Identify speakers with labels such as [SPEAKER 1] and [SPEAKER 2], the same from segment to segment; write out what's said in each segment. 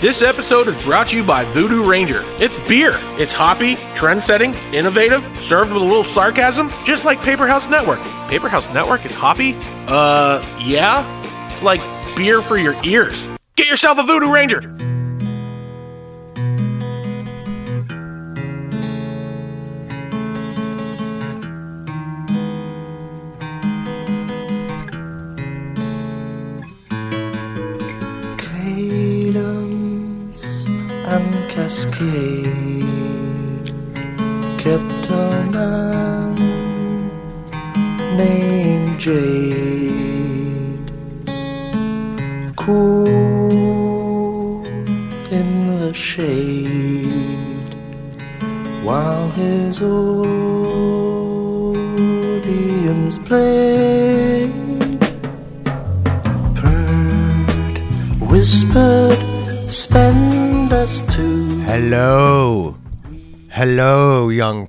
[SPEAKER 1] This episode is brought to you by Voodoo Ranger. It's beer. It's hoppy, trend setting, innovative, served with a little sarcasm, just like Paper House Network. Paper House Network is hoppy? Uh, yeah? It's like beer for your ears. Get yourself a Voodoo Ranger!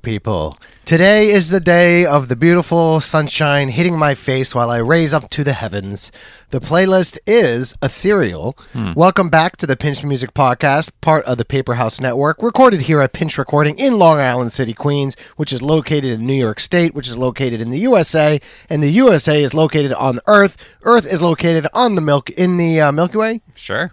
[SPEAKER 2] People. Today is the day of the beautiful sunshine hitting my face while I raise up to the heavens. The playlist is Ethereal. Welcome back to the Pinch Music Podcast, part of the Paper House Network, recorded here at Pinch Recording in Long Island City, Queens, which is located in New York State, which is located in the USA, and the USA is located on Earth. Earth is located on the milk in the uh, Milky Way.
[SPEAKER 3] Sure.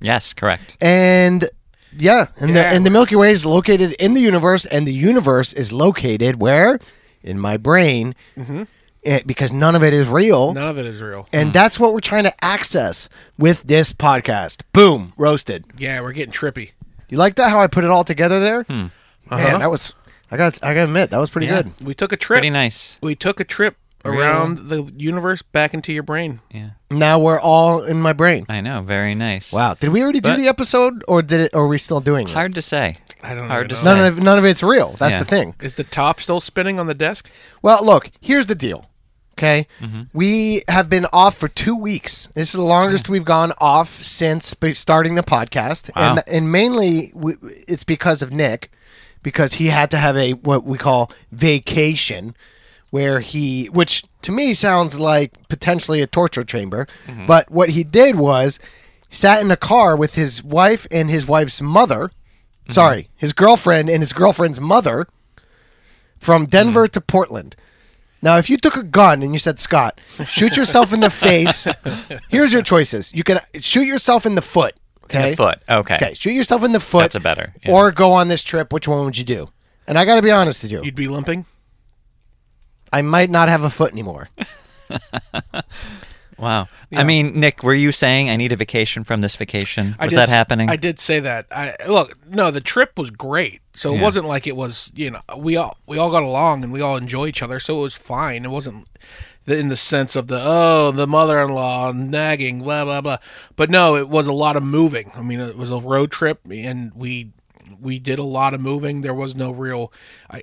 [SPEAKER 3] Yes, correct.
[SPEAKER 2] And yeah, and
[SPEAKER 1] Yeah.
[SPEAKER 2] the and the Milky Way is located in the universe, and the universe is located where? In my brain, mm-hmm. Eh, because none of it is real,
[SPEAKER 1] None of it is real.
[SPEAKER 2] and mm. that's what we're trying to access with this podcast. Boom, roasted.
[SPEAKER 1] Yeah, we're getting trippy.
[SPEAKER 2] You like that? How I put it all together there? Hmm. Man, uh-huh. that was. I got. I got to admit that was pretty
[SPEAKER 3] Yeah.
[SPEAKER 2] good.
[SPEAKER 1] We took a trip.
[SPEAKER 3] Pretty nice.
[SPEAKER 1] We took a trip around the universe back into your brain.
[SPEAKER 3] Yeah.
[SPEAKER 2] Now we're all in my brain.
[SPEAKER 3] I know. Very nice.
[SPEAKER 2] Wow. Did we already do the episode, or did it? Or are we still doing it?
[SPEAKER 3] Hard to say.
[SPEAKER 1] I don't
[SPEAKER 3] Hard
[SPEAKER 1] even
[SPEAKER 3] to
[SPEAKER 1] know.
[SPEAKER 3] say.
[SPEAKER 2] None of none of it's real. That's
[SPEAKER 3] Yeah.
[SPEAKER 2] the thing.
[SPEAKER 1] Is the top still spinning on the desk?
[SPEAKER 2] Well, look, here's the deal. Okay.
[SPEAKER 3] Mm-hmm.
[SPEAKER 2] We have been off for two weeks. This is the longest we've gone off since be- starting the podcast.
[SPEAKER 3] Wow.
[SPEAKER 2] And, and mainly we, it's because of Nick, because he had to have a what we call vacation, where he, which to me sounds like potentially a torture chamber.
[SPEAKER 3] Mm-hmm.
[SPEAKER 2] But what he did was sat in a car with his wife and his wife's mother.
[SPEAKER 3] Mm-hmm.
[SPEAKER 2] Sorry, his girlfriend and his girlfriend's mother from Denver to Portland. Now, if you took a gun and you said, Scott, shoot yourself in the face, here's your choices. You can shoot yourself in the foot. Okay.
[SPEAKER 3] The foot. Okay.
[SPEAKER 2] Okay. Shoot yourself in the foot.
[SPEAKER 3] That's a better, yeah.
[SPEAKER 2] Or go on this trip. Which one would you do? And I got to be honest with you.
[SPEAKER 1] You'd be limping?
[SPEAKER 2] I might not have a foot anymore.
[SPEAKER 3] Wow. I mean, Nick, were you saying I need a vacation from this vacation?
[SPEAKER 1] I
[SPEAKER 3] Was
[SPEAKER 1] did
[SPEAKER 3] that happening?
[SPEAKER 1] I did say that. I look, no, the trip was great. So it
[SPEAKER 3] Yeah.
[SPEAKER 1] wasn't like it was, you know, we all we all got along and we all enjoy each other, so it was fine. It wasn't in the sense of the oh, the mother-in-law nagging, blah blah blah. But no, it was a lot of moving. I mean, it was a road trip and we we did a lot of moving. There was no real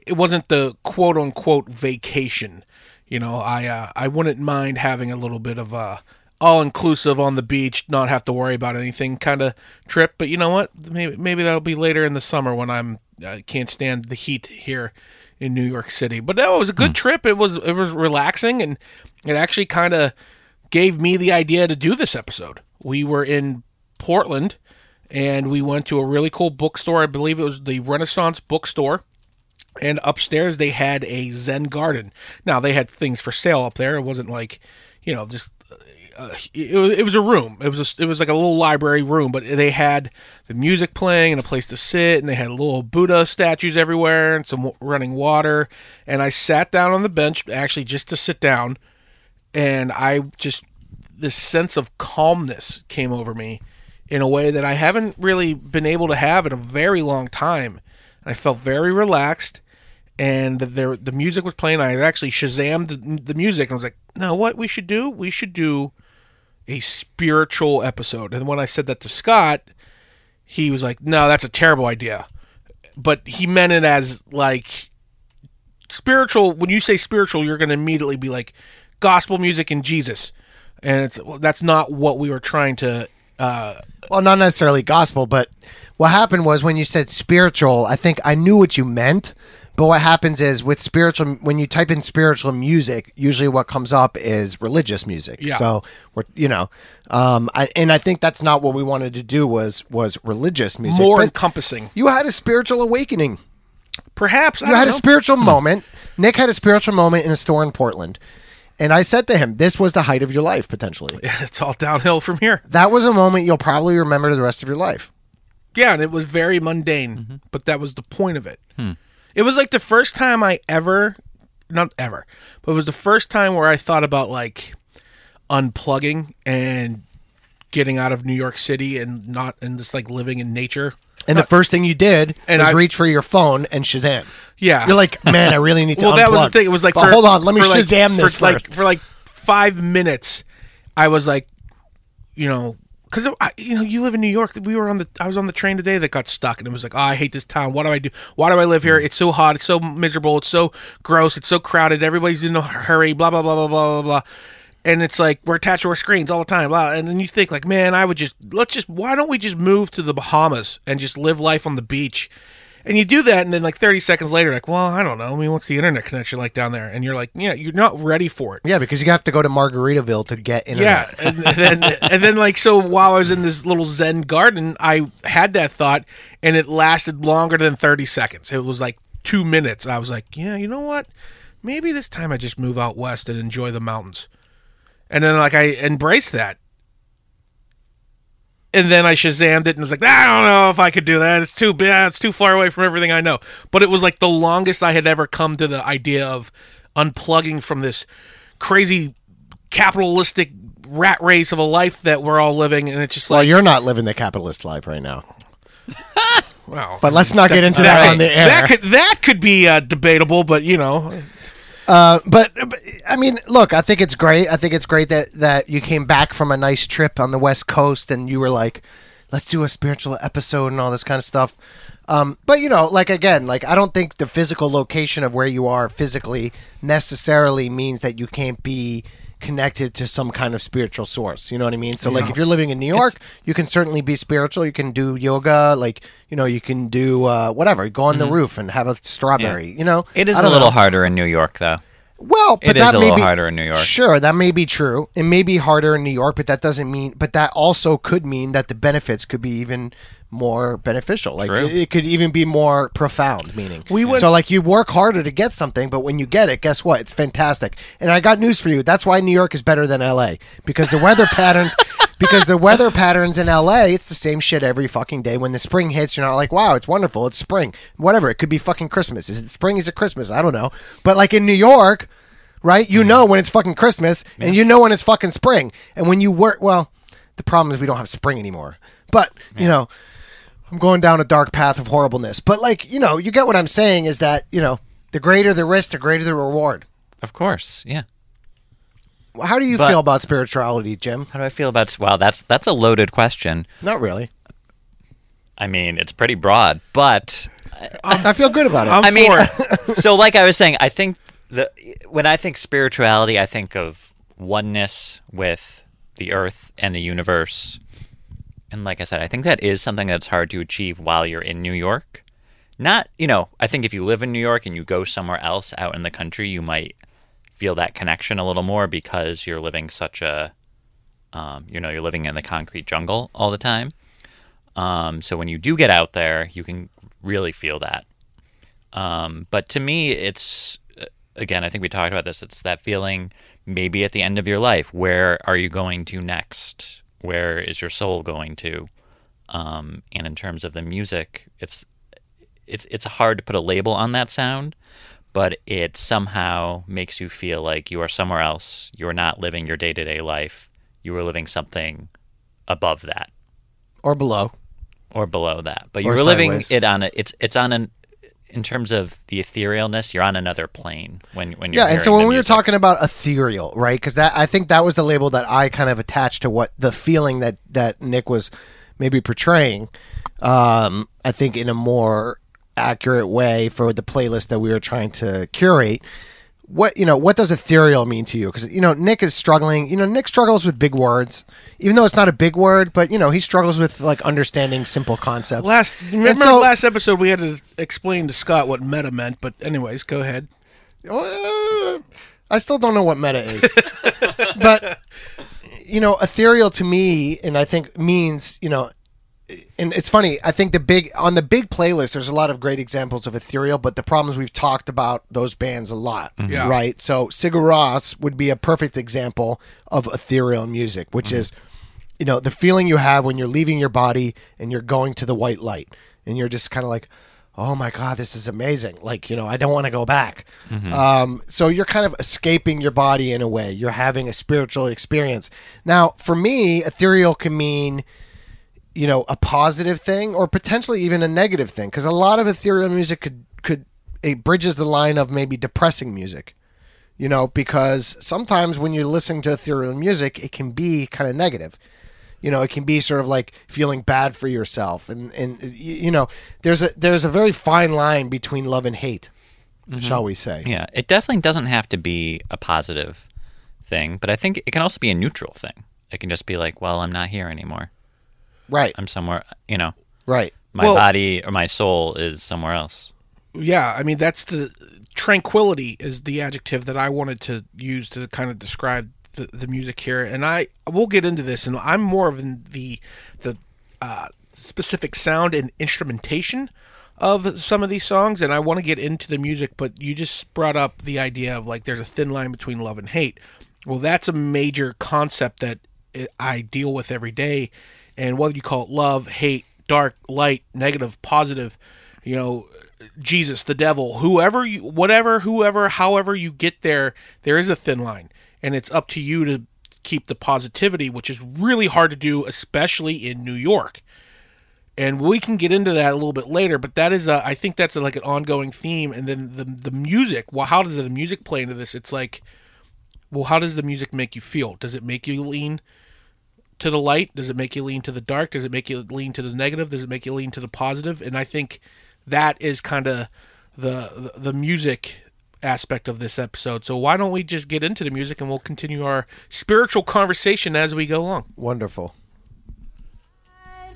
[SPEAKER 1] it wasn't the quote unquote vacation. You know, I uh, I wouldn't mind having a little bit of a all inclusive on the beach, not have to worry about anything kind of trip. But you know what? Maybe maybe that'll be later in the summer when I'm I can't stand the heat here in New York City. But no, it was a good trip. It was it was relaxing and it actually kind of gave me the idea to do this episode. We were in Portland and we went to a really cool bookstore. I believe it was the Renaissance bookstore. And upstairs they had a zen garden. Now they had things for sale up there. It wasn't like you know just uh, it, it was a room. It was a, it was like a little library room but they had the music playing and a place to sit and they had little buddha statues everywhere and some running water. And i sat down on the bench actually just to sit down and i just this sense of calmness came over me in a way that I haven't really been able to have in a very long time. I felt very relaxed, and there the music was playing. I actually Shazammed the, the music and was like, "No, what we should do? We should do a spiritual episode." And when I said that to Scott, he was like, "No, that's a terrible idea," but he meant it as like spiritual. When you say spiritual, you're going to immediately be like gospel music and Jesus, and it's well, that's not what we were trying to. Uh,
[SPEAKER 2] Well, not necessarily gospel, but what happened was when you said spiritual, I think I knew what you meant, but what happens is with spiritual, when you type in spiritual music, usually what comes up is religious music.
[SPEAKER 1] Yeah.
[SPEAKER 2] So we're, you know, um, I, and I think that's not what we wanted to do was was religious music.
[SPEAKER 1] More
[SPEAKER 2] But
[SPEAKER 1] encompassing.
[SPEAKER 2] you had a spiritual awakening.
[SPEAKER 1] Perhaps I
[SPEAKER 2] You
[SPEAKER 1] don't
[SPEAKER 2] had a
[SPEAKER 1] know.
[SPEAKER 2] spiritual moment. Nick had a spiritual moment in a store in Portland, and I said to him, "This was the height of your life, potentially.
[SPEAKER 1] It's all downhill from here.
[SPEAKER 2] That was a moment you'll probably remember the rest of your life."
[SPEAKER 1] Yeah, and it was very mundane, mm-hmm. but that was the point of it. Hmm. It was like the first time I ever, not ever, but it was the first time where I thought about like unplugging and getting out of New York City and not and just like living in nature.
[SPEAKER 2] And the first thing you did
[SPEAKER 1] and
[SPEAKER 2] was
[SPEAKER 1] I-
[SPEAKER 2] reach for your phone and Shazam.
[SPEAKER 1] Yeah,
[SPEAKER 2] You're like, man, I really need to.
[SPEAKER 1] well, that was the
[SPEAKER 2] unplug."
[SPEAKER 1] thing. It was like,
[SPEAKER 2] But
[SPEAKER 1] for,
[SPEAKER 2] hold on, let me
[SPEAKER 1] for, like-
[SPEAKER 2] Shazam this
[SPEAKER 1] for,
[SPEAKER 2] first.
[SPEAKER 1] Like, for like five minutes, I was like, you know, because you know, you live in New York. We were on the, I was on the train today that got stuck, and it was like, oh, I hate this town. What do I do? Why do I live
[SPEAKER 2] Mm.
[SPEAKER 1] here? It's so hot. It's so miserable. It's so gross. It's so crowded. Everybody's in a hurry. Blah blah blah blah blah blah blah. And it's like we're attached to our screens all the time. Blah. And then you think like, man, I would just let's just why don't we just move to the Bahamas and just live life on the beach? And you do that, and then like 30 seconds later, like, well, I don't know. I mean, what's the internet connection like down there? And you're like, yeah, you're not ready for it.
[SPEAKER 2] yeah, because you have to go to Margaritaville to get internet.
[SPEAKER 1] Yeah, and, and then and then like so while I was in this little Zen garden, I had that thought, and it lasted longer than 30 seconds. It was like two minutes. I was like, yeah, you know what? Maybe this time I just move out west and enjoy the mountains. And then like I embraced that. And then I Shazammed it and was like, I don't know if I could do that. It's too bad. It's too far away from everything I know. But it was like the longest I had ever come to the idea of unplugging from this crazy capitalistic rat race of a life that we're all living. And it's just like, Well,
[SPEAKER 2] you're not living the capitalist life right now.
[SPEAKER 1] well,
[SPEAKER 2] But let's not get into that, on the air.
[SPEAKER 1] that could that could be uh, debatable, but you know,
[SPEAKER 2] Uh, but, but I mean, look, I think it's great. I think it's great that that you came back from a nice trip on the West Coast and you were like, let's do a spiritual episode and all this kind of stuff. Um, but you know, like again, like I don't think the physical location of where you are physically necessarily means that you can't be connected to some kind of spiritual source. You know what I mean? So like if you're living in New York, you can certainly be spiritual. You can do yoga, like, you know, you can do uh, whatever, go on the roof and have a strawberry, you know?
[SPEAKER 3] it is a little
[SPEAKER 2] know.
[SPEAKER 3] harder in New York, though.
[SPEAKER 2] Well, but
[SPEAKER 3] It is
[SPEAKER 2] that
[SPEAKER 3] a
[SPEAKER 2] may
[SPEAKER 3] little
[SPEAKER 2] be,
[SPEAKER 3] harder in New York.
[SPEAKER 2] Sure, that may be true. It may be harder in New York, but that doesn't mean. But that also could mean that the benefits could be even more beneficial. Like
[SPEAKER 3] True.
[SPEAKER 2] it, it could even be more profound. Meaning,
[SPEAKER 1] We went-
[SPEAKER 2] so like you work harder to get something, but when you get it, guess what? It's fantastic. And I got news for you. That's why New York is better than L.A. because the weather patterns. Because the weather patterns in LA, it's the same shit every fucking day. When the spring hits, you're not like, wow, it's wonderful. It's spring. Whatever. It could be fucking Christmas. Is it spring? Is it Christmas? I don't know. But like in New York, right? You know when it's fucking Christmas and you know when it's fucking spring. And when you work, well, the problem is we don't have spring anymore. But, you know, I'm going down a dark path of horribleness. But like, you know, you get what I'm saying is that, you know, the greater the risk, the greater the reward.
[SPEAKER 3] Of course, yeah.
[SPEAKER 2] How do you
[SPEAKER 3] But-
[SPEAKER 2] feel about spirituality, Jim?
[SPEAKER 3] How do I feel about? Wow, that's that's a loaded question.
[SPEAKER 2] Not really.
[SPEAKER 3] I mean, it's pretty broad, but
[SPEAKER 2] I feel good about it.
[SPEAKER 1] I'm
[SPEAKER 3] I mean,
[SPEAKER 1] for it.
[SPEAKER 3] so like I was saying, I think the when I think spirituality, I think of oneness with the earth and the universe. And like I said, I think that is something that's hard to achieve while you're in New York. Not, you know, I think if you live in New York and you go somewhere else out in the country, you might feel that connection a little more because you're living such a, um, you know, you're living in the concrete jungle all the time. Um, so when you do get out there, you can really feel that. Um, but to me, it's uh, again, I think we talked about this. It's that feeling maybe at the end of your life. Where are you going to next? Where is your soul going to? Um, and in terms of the music, it's it's it's hard to put a label on that sound, but it somehow makes you feel like you are somewhere else. You are not living your day to day life. You are living something above that
[SPEAKER 2] or below.
[SPEAKER 3] or below that. But you're living it on a it's it's on an in terms of the etherealness, you're on another plane when when you're
[SPEAKER 2] Yeah, and so when we were talking about ethereal, right? Because that I think that was the label that I kind of attached to what the feeling that that Nick was maybe portraying. Um, I think in a more accurate way for the playlist that we were trying to curate what you know what does ethereal mean to you because you know nick is struggling you know nick struggles with big words even though it's not a big word but you know he struggles with like understanding simple concepts
[SPEAKER 1] Last remember
[SPEAKER 2] so-
[SPEAKER 1] last episode we had to explain to Scott what meta meant, but anyways, go ahead.
[SPEAKER 2] Uh, I still don't know what meta is. but you know, ethereal to me and I think means, you know, and it's funny, I think the big on the big playlist there's a lot of great examples of ethereal, but the problem is we've talked about those bands a lot. Mm-hmm.
[SPEAKER 1] Yeah.
[SPEAKER 2] Right? So Sigur Rós would be a perfect example of ethereal music, which mm-hmm. is you know, the feeling you have when you're leaving your body and you're going to the white light and you're just kind of like oh my god this is amazing like you know i don't want to go back mm-hmm. um, so you're kind of escaping your body in a way you're having a spiritual experience now for me ethereal can mean you know a positive thing or potentially even a negative thing because a lot of ethereal music could could it bridges the line of maybe depressing music you know because sometimes when you're listening to ethereal music it can be kind of negative you know it can be sort of like feeling bad for yourself and and you know there's a there's a very fine line between love and hate mm-hmm. shall we say
[SPEAKER 3] Yeah, it definitely doesn't have to be a positive thing, but I think it can also be a neutral thing. It can just be like, well, I'm not here anymore.
[SPEAKER 2] Right
[SPEAKER 3] I'm somewhere, you know,
[SPEAKER 2] right
[SPEAKER 3] my
[SPEAKER 1] Well-
[SPEAKER 3] body or my soul is somewhere else.
[SPEAKER 1] Yeah, I mean that's the tranquility is the adjective that I wanted to use to kind of describe the, the music here, and I we'll get into this, and I'm more of in the the uh, specific sound and instrumentation of some of these songs, and I want to get into the music, but you just brought up the idea of like there's a thin line between love and hate. Well, that's a major concept that I- I deal with every day, and whether you call it love, hate, dark, light, negative, positive, you know, Jesus, the devil, whoever you, whatever, whoever, however you get there, there is a thin line, and it's up to you to keep the positivity, which is really hard to do, especially in New York. And we can get into that a little bit later, but that is, a, I think that's a, like an ongoing theme. And then the the music. Well, how does the music play into this? It's like, well, how does the music make you feel? Does it make you lean to the light? Does it make you lean to the dark? Does it make you lean to the negative? Does it make you lean to the positive? And I think that is kind of the, the the music aspect of this episode. So why don't we just get into the music and we'll continue our spiritual conversation as we go along.
[SPEAKER 2] wonderful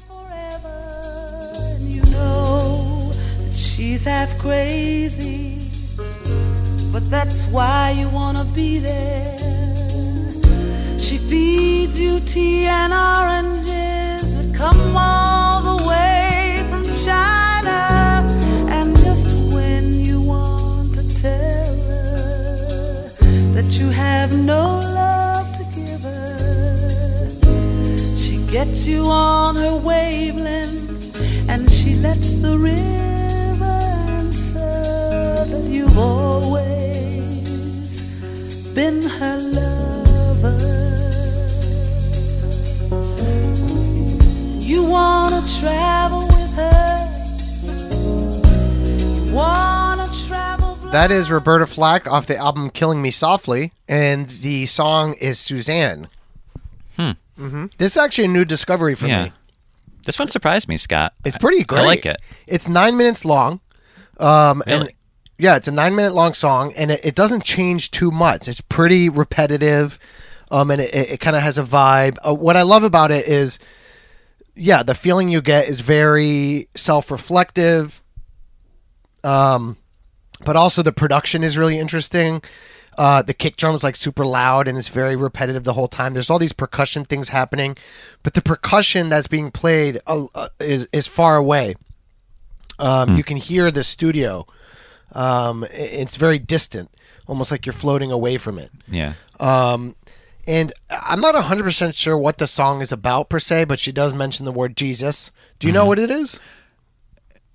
[SPEAKER 4] forever. And you know she's half crazy, but that's why you wanna be there. She feeds you tea and oranges that come all the way from China. And just when you want to tell her that you have no love to give her, she gets you on her wavelength and she lets the river answer that you've always been her
[SPEAKER 2] that is roberta flack off the album killing me softly and the song is suzanne
[SPEAKER 3] Hmm.
[SPEAKER 2] hmm this is actually a new discovery for
[SPEAKER 3] yeah.
[SPEAKER 2] me
[SPEAKER 3] This one surprised me, Scott.
[SPEAKER 2] It's pretty great.
[SPEAKER 3] I like it.
[SPEAKER 2] It's nine minutes long. Um, and yeah, it's a nine minute long song, and it, it doesn't change too much. It's pretty repetitive, um, and it, it, it kind of has a vibe. Uh, what I love about it is, yeah, the feeling you get is very self reflective. Um, but also the production is really interesting. Uh, the kick drum is like super loud and it's very repetitive the whole time. There's all these percussion things happening, but the percussion that's being played uh, uh, is is far away. Um, You can hear the studio. Um, it's very distant, almost like you're floating away from it.
[SPEAKER 3] Yeah.
[SPEAKER 2] Um, and I'm not 100% sure what the song is about per se, but she does mention the word Jesus. Do you know what it is?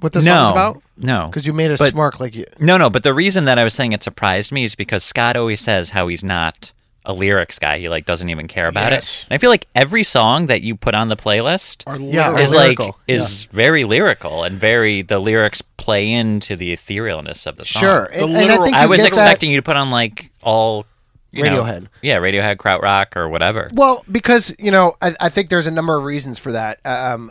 [SPEAKER 2] What the
[SPEAKER 3] Mm-hmm. no.
[SPEAKER 2] song's about?
[SPEAKER 3] No.
[SPEAKER 2] Because you made a
[SPEAKER 3] But-
[SPEAKER 2] smirk like you.
[SPEAKER 3] No, no, but the reason that I was saying it surprised me is because Scott always says how he's not a lyrics guy. He like doesn't even care about
[SPEAKER 1] Yes.
[SPEAKER 3] it. And I feel like every song that you put on the playlist
[SPEAKER 2] Yeah,
[SPEAKER 3] is like is very lyrical and very the lyrics play into the etherealness of the song.
[SPEAKER 2] Sure. And, and I
[SPEAKER 1] literal-
[SPEAKER 2] think
[SPEAKER 3] I
[SPEAKER 2] you
[SPEAKER 3] was
[SPEAKER 2] get that-
[SPEAKER 3] expecting you to put on like all you know,
[SPEAKER 2] Radiohead.
[SPEAKER 3] yeah, Radiohead, Krautrock, or whatever.
[SPEAKER 2] Well, because you know, I, I think there's a number of reasons for that, um,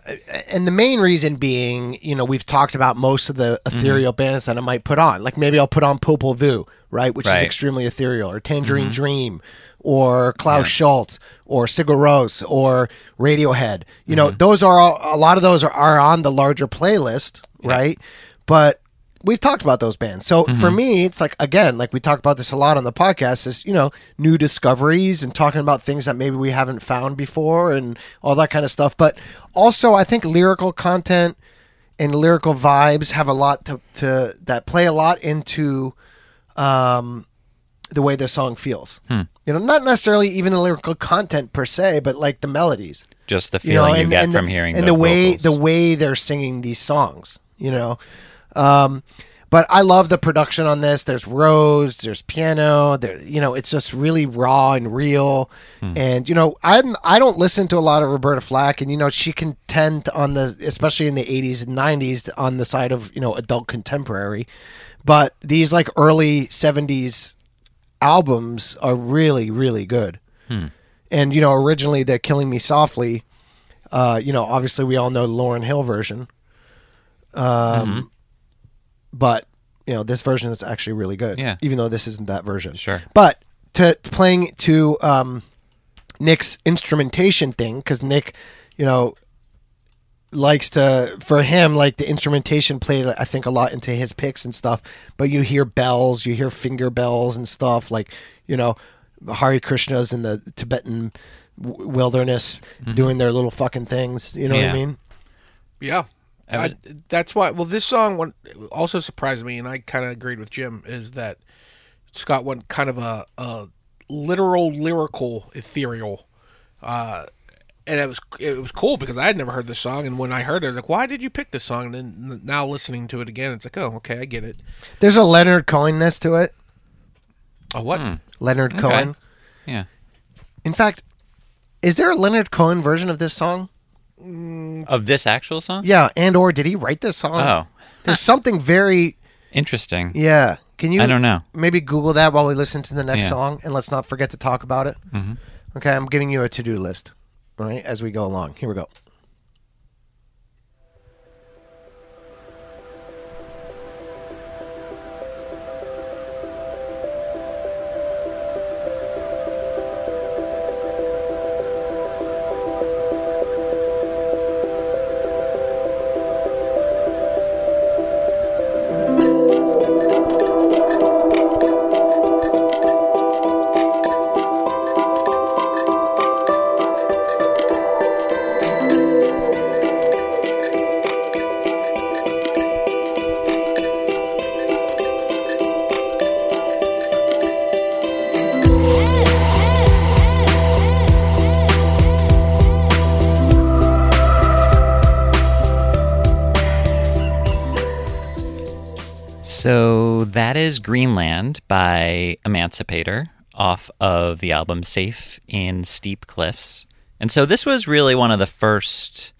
[SPEAKER 2] and the main reason being, you know, we've talked about most of the
[SPEAKER 3] Mm-hmm.
[SPEAKER 2] ethereal bands that I might put on. Like maybe I'll put on Popol Vuh, right, which is
[SPEAKER 3] Right. Mm-hmm.
[SPEAKER 2] extremely ethereal, or Tangerine Dream, or Klaus Schulze, or Sigur Rós, or Radiohead. You
[SPEAKER 3] Mm-hmm.
[SPEAKER 2] know, those are all, a lot of those are, are on the larger playlist, right? But we've talked about those bands. So
[SPEAKER 3] Mm-hmm.
[SPEAKER 2] for me, it's like again, like we talk about this a lot on the podcast, is you know, new discoveries and talking about things that maybe we haven't found before and all that kind of stuff. But also I think lyrical content and lyrical vibes have a lot to, to that play a lot into um the way the song feels.
[SPEAKER 3] Hmm.
[SPEAKER 2] You know, not necessarily even the lyrical content per se, but like the melodies
[SPEAKER 3] Just the
[SPEAKER 2] you know,
[SPEAKER 3] feeling you, get
[SPEAKER 2] and the-
[SPEAKER 3] from hearing
[SPEAKER 2] and
[SPEAKER 3] the,
[SPEAKER 2] the, way
[SPEAKER 3] vocals.
[SPEAKER 2] the way they're singing these songs. You know, um, but I love the production on this. There's Rhodes, there's piano. There, you know, it's just really raw and real.
[SPEAKER 3] Hmm.
[SPEAKER 2] And you know, I I don't listen to a lot of Roberta Flack, and you know, she can tend on the especially in the 80s and 90s on the side of you know adult contemporary. But these like early 70s albums are really really good. And you know, originally they're "Killing Me Softly." Uh, you know, obviously we all know the Lauryn Hill version. Um, but you know, this version is actually really good.
[SPEAKER 3] Yeah.
[SPEAKER 2] Even though this isn't that version.
[SPEAKER 3] Sure.
[SPEAKER 2] But to, to playing to um, Nick's instrumentation thing, because Nick, you know, likes to for him like the instrumentation played I think a lot into his picks and stuff. But you hear bells, you hear finger bells and stuff like you know Hare Krishnas in the Tibetan w- wilderness doing their little fucking things. You know what I mean?
[SPEAKER 1] Yeah.
[SPEAKER 3] I
[SPEAKER 1] I, that's why. Well, this song also surprised me, and I kind of agreed with Jim. Is that Scott went kind of a, a literal, lyrical, ethereal, uh, and it was it was cool because I had never heard this song, and when I heard it, I was like, "Why did you pick this song?" And then now listening to it again, it's like, "Oh, okay, I get it."
[SPEAKER 2] There's a Leonard Cohenness to it.
[SPEAKER 1] Oh, what?
[SPEAKER 2] Leonard
[SPEAKER 3] Okay.
[SPEAKER 2] Cohen.
[SPEAKER 3] yeah.
[SPEAKER 2] In fact, is there a Leonard Cohen version of this song?
[SPEAKER 3] Of this actual song?
[SPEAKER 2] Yeah, and or did he write this song?
[SPEAKER 3] Oh,
[SPEAKER 2] There's something very
[SPEAKER 3] interesting.
[SPEAKER 2] yeah. Can you
[SPEAKER 3] I don't know.
[SPEAKER 2] maybe Google that while we listen to the next
[SPEAKER 3] Yeah.
[SPEAKER 2] song and let's not forget to talk about it. Mm-hmm. Okay, I'm giving you a to-do list. right, as we go along. Here we go.
[SPEAKER 3] Greenland by Emancipator off of the album Safe in Steep Cliffs. And so this was really one of the first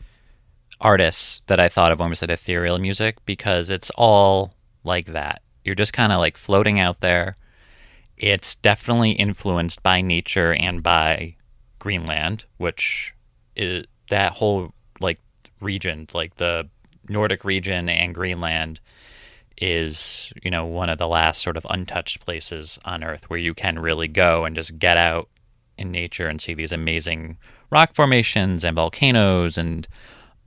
[SPEAKER 3] artists that I thought of when we said ethereal music because it's all like that. You're just kind of like floating out there. It's definitely influenced by nature and by Greenland, which is that whole like region, like the Nordic region and Greenland is you know one of the last sort of untouched places on earth where you can really go and just get out in nature and see these amazing rock formations and volcanoes and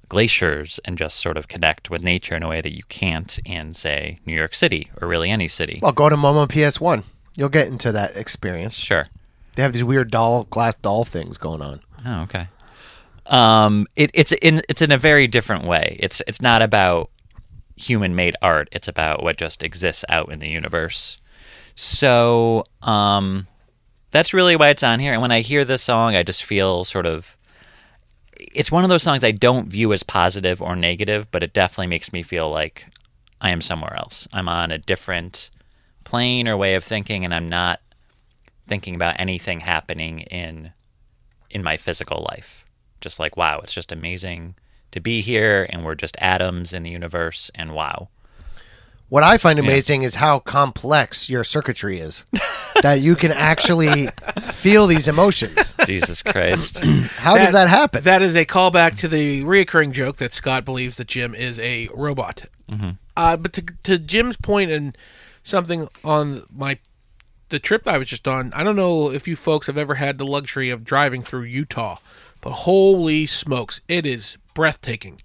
[SPEAKER 3] glaciers and just sort of connect with nature in a way that you can't in say New York City or really any city.
[SPEAKER 2] Well, go to MoMA PS1. You'll get into that experience.
[SPEAKER 3] sure.
[SPEAKER 2] They have these weird doll glass doll things going on.
[SPEAKER 3] Oh, okay. Um, it, it's in it's in a very different way. It's it's not about human made art. It's about what just exists out in the universe. So um, that's really why it's on here. And when I hear this song, I just feel sort of. It's one of those songs I don't view as positive or negative, but it definitely makes me feel like I am somewhere else. I'm on a different plane or way of thinking, and I'm not thinking about anything happening in in my physical life. Just like, wow, it's just amazing to be here, and we're just atoms in the universe, and wow.
[SPEAKER 2] What I find amazing is how complex your circuitry is. that you can actually feel these emotions.
[SPEAKER 3] Jesus Christ.
[SPEAKER 2] How did that happen?
[SPEAKER 1] That is a callback to the reoccurring joke that Scott believes that Jim is a robot. Uh, but to, to Jim's point and something on my the trip I was just on, I don't know if you folks have ever had the luxury of driving through Utah, but holy smokes, it is breathtaking.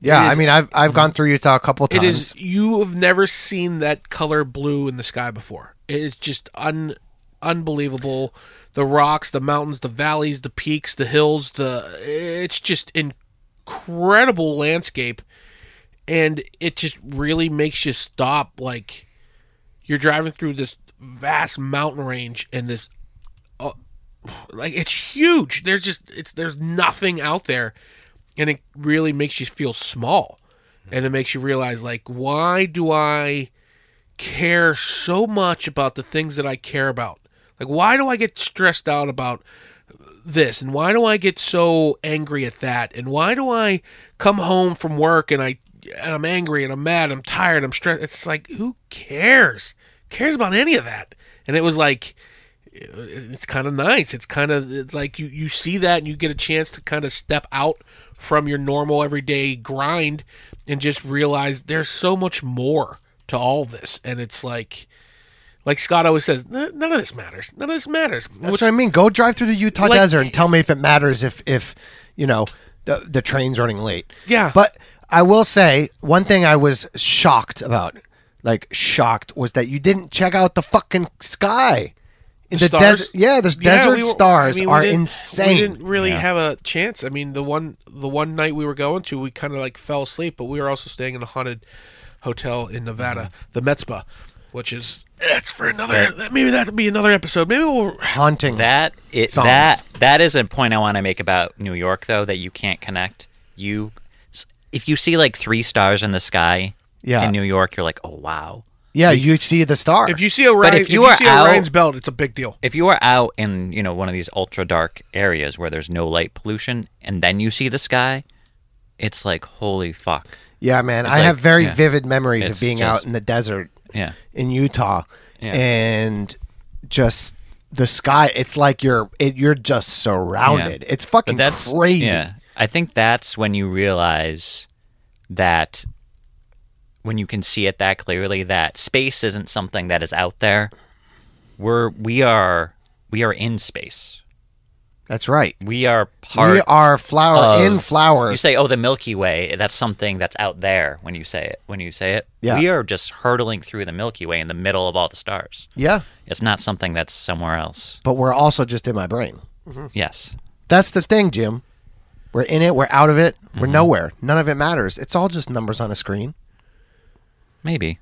[SPEAKER 2] yeah,
[SPEAKER 1] it is-
[SPEAKER 2] I mean, I've I've gone through Utah a couple times.
[SPEAKER 1] is you have never seen that color blue in the sky before. It is just un unbelievable. The rocks, the mountains, the valleys, the peaks, the hills, the it's just incredible landscape and it just really makes you stop like you're driving through this vast mountain range and this uh, like it's huge. There's just it's there's nothing out there and it really makes you feel small. Hmm. And it makes you realize like why do i care so much about the things that i care about? Like why do i get stressed out about this? And why do i get so angry at that? And why do i come home from work and i and i'm angry and i'm mad i'm tired i'm stressed? It's like who cares? Cares about any of that? And it was like it's kind of nice. It's kind of it's like you you see that and you get a chance to kind of step out from your normal everyday grind and just realize there's so much more to all this. And it's like like Scott always says, none of this matters. None of this matters.
[SPEAKER 2] That's
[SPEAKER 1] Which-
[SPEAKER 2] what I mean. Go drive through the Utah
[SPEAKER 1] Like-
[SPEAKER 2] desert and tell me if it matters if if you know the the train's running late.
[SPEAKER 1] Yeah.
[SPEAKER 2] But I will say one thing I was shocked about, like shocked, was that you didn't check out the fucking sky. In the,
[SPEAKER 1] stars?
[SPEAKER 2] desert, yeah, the
[SPEAKER 1] Yeah,
[SPEAKER 2] desert
[SPEAKER 1] we were-
[SPEAKER 2] stars
[SPEAKER 1] I mean,
[SPEAKER 2] are
[SPEAKER 1] didn't-
[SPEAKER 2] insane.
[SPEAKER 1] We didn't really
[SPEAKER 3] Yeah.
[SPEAKER 1] have a chance. I mean, the one the one night we were going to, we kind of like fell asleep, but we were also staying in a haunted hotel in Nevada, mm-hmm. the Mizpah, which is that's for another. that Maybe that'll be another episode. Maybe we'll.
[SPEAKER 2] Haunting.
[SPEAKER 3] That it
[SPEAKER 2] Songs.
[SPEAKER 3] that that is a point I want to make about New York though that you can't connect. You if you see like three stars in the sky
[SPEAKER 2] Yeah.
[SPEAKER 3] in New York, you're like, oh wow.
[SPEAKER 2] Yeah, you see the star.
[SPEAKER 1] If you see a
[SPEAKER 3] if you
[SPEAKER 1] see
[SPEAKER 3] out-
[SPEAKER 1] Ryan's belt, it's a big deal.
[SPEAKER 3] If you are out in you know one of these ultra dark areas where there's no light pollution, and then you see the sky, it's like holy fuck.
[SPEAKER 2] yeah, man,
[SPEAKER 3] It's
[SPEAKER 2] I
[SPEAKER 3] like-
[SPEAKER 2] have very
[SPEAKER 3] yeah.
[SPEAKER 2] vivid memories of being
[SPEAKER 3] just-
[SPEAKER 2] out in the desert
[SPEAKER 3] Yeah.
[SPEAKER 2] in Utah,
[SPEAKER 3] Yeah.
[SPEAKER 2] and just the sky. It's like you're it, you're just surrounded. It's fucking
[SPEAKER 3] But that's
[SPEAKER 2] crazy.
[SPEAKER 3] Yeah, I think that's when you realize that when you can see it that clearly, that space isn't something that is out there. We're we are we are in space.
[SPEAKER 2] That's right.
[SPEAKER 3] We are part.
[SPEAKER 2] we are flower
[SPEAKER 3] of-
[SPEAKER 2] in flowers.
[SPEAKER 3] You say, "Oh, the Milky Way." That's something that's out there. When you say it, when you say it,
[SPEAKER 2] Yeah.
[SPEAKER 3] we are just hurtling through the Milky Way in the middle of all the stars.
[SPEAKER 2] yeah,
[SPEAKER 3] It's not something that's somewhere else.
[SPEAKER 2] but we're also just in my brain.
[SPEAKER 3] Yes.
[SPEAKER 2] That's the thing, Jim. We're in it. We're out of it. We're
[SPEAKER 3] Mm-hmm.
[SPEAKER 2] nowhere. None of it matters. It's all just numbers on a screen.
[SPEAKER 3] Maybe.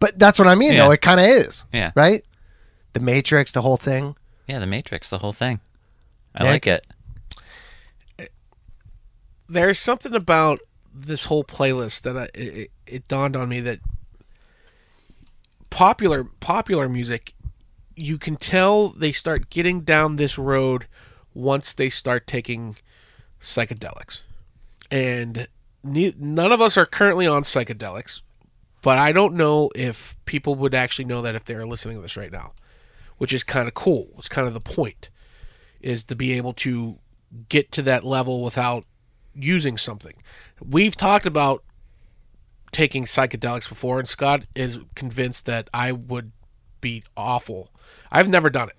[SPEAKER 2] But that's what I mean,
[SPEAKER 3] Yeah.
[SPEAKER 2] though. It kind of is.
[SPEAKER 3] Yeah.
[SPEAKER 2] Right. The Matrix, the whole thing.
[SPEAKER 3] Yeah, the Matrix, the whole thing. I
[SPEAKER 2] Nick?
[SPEAKER 3] like it.
[SPEAKER 1] There's something about this whole playlist that I, it, it dawned on me that popular popular music, you can tell they start getting down this road once they start taking psychedelics, and ne- none of us are currently on psychedelics, but I don't know if people would actually know that if they're listening to this right now, which is kind of cool. It's kind of the point, is to be able to get to that level without using something. We've talked about taking psychedelics before, and Scott is convinced that I would be awful. I've never done it.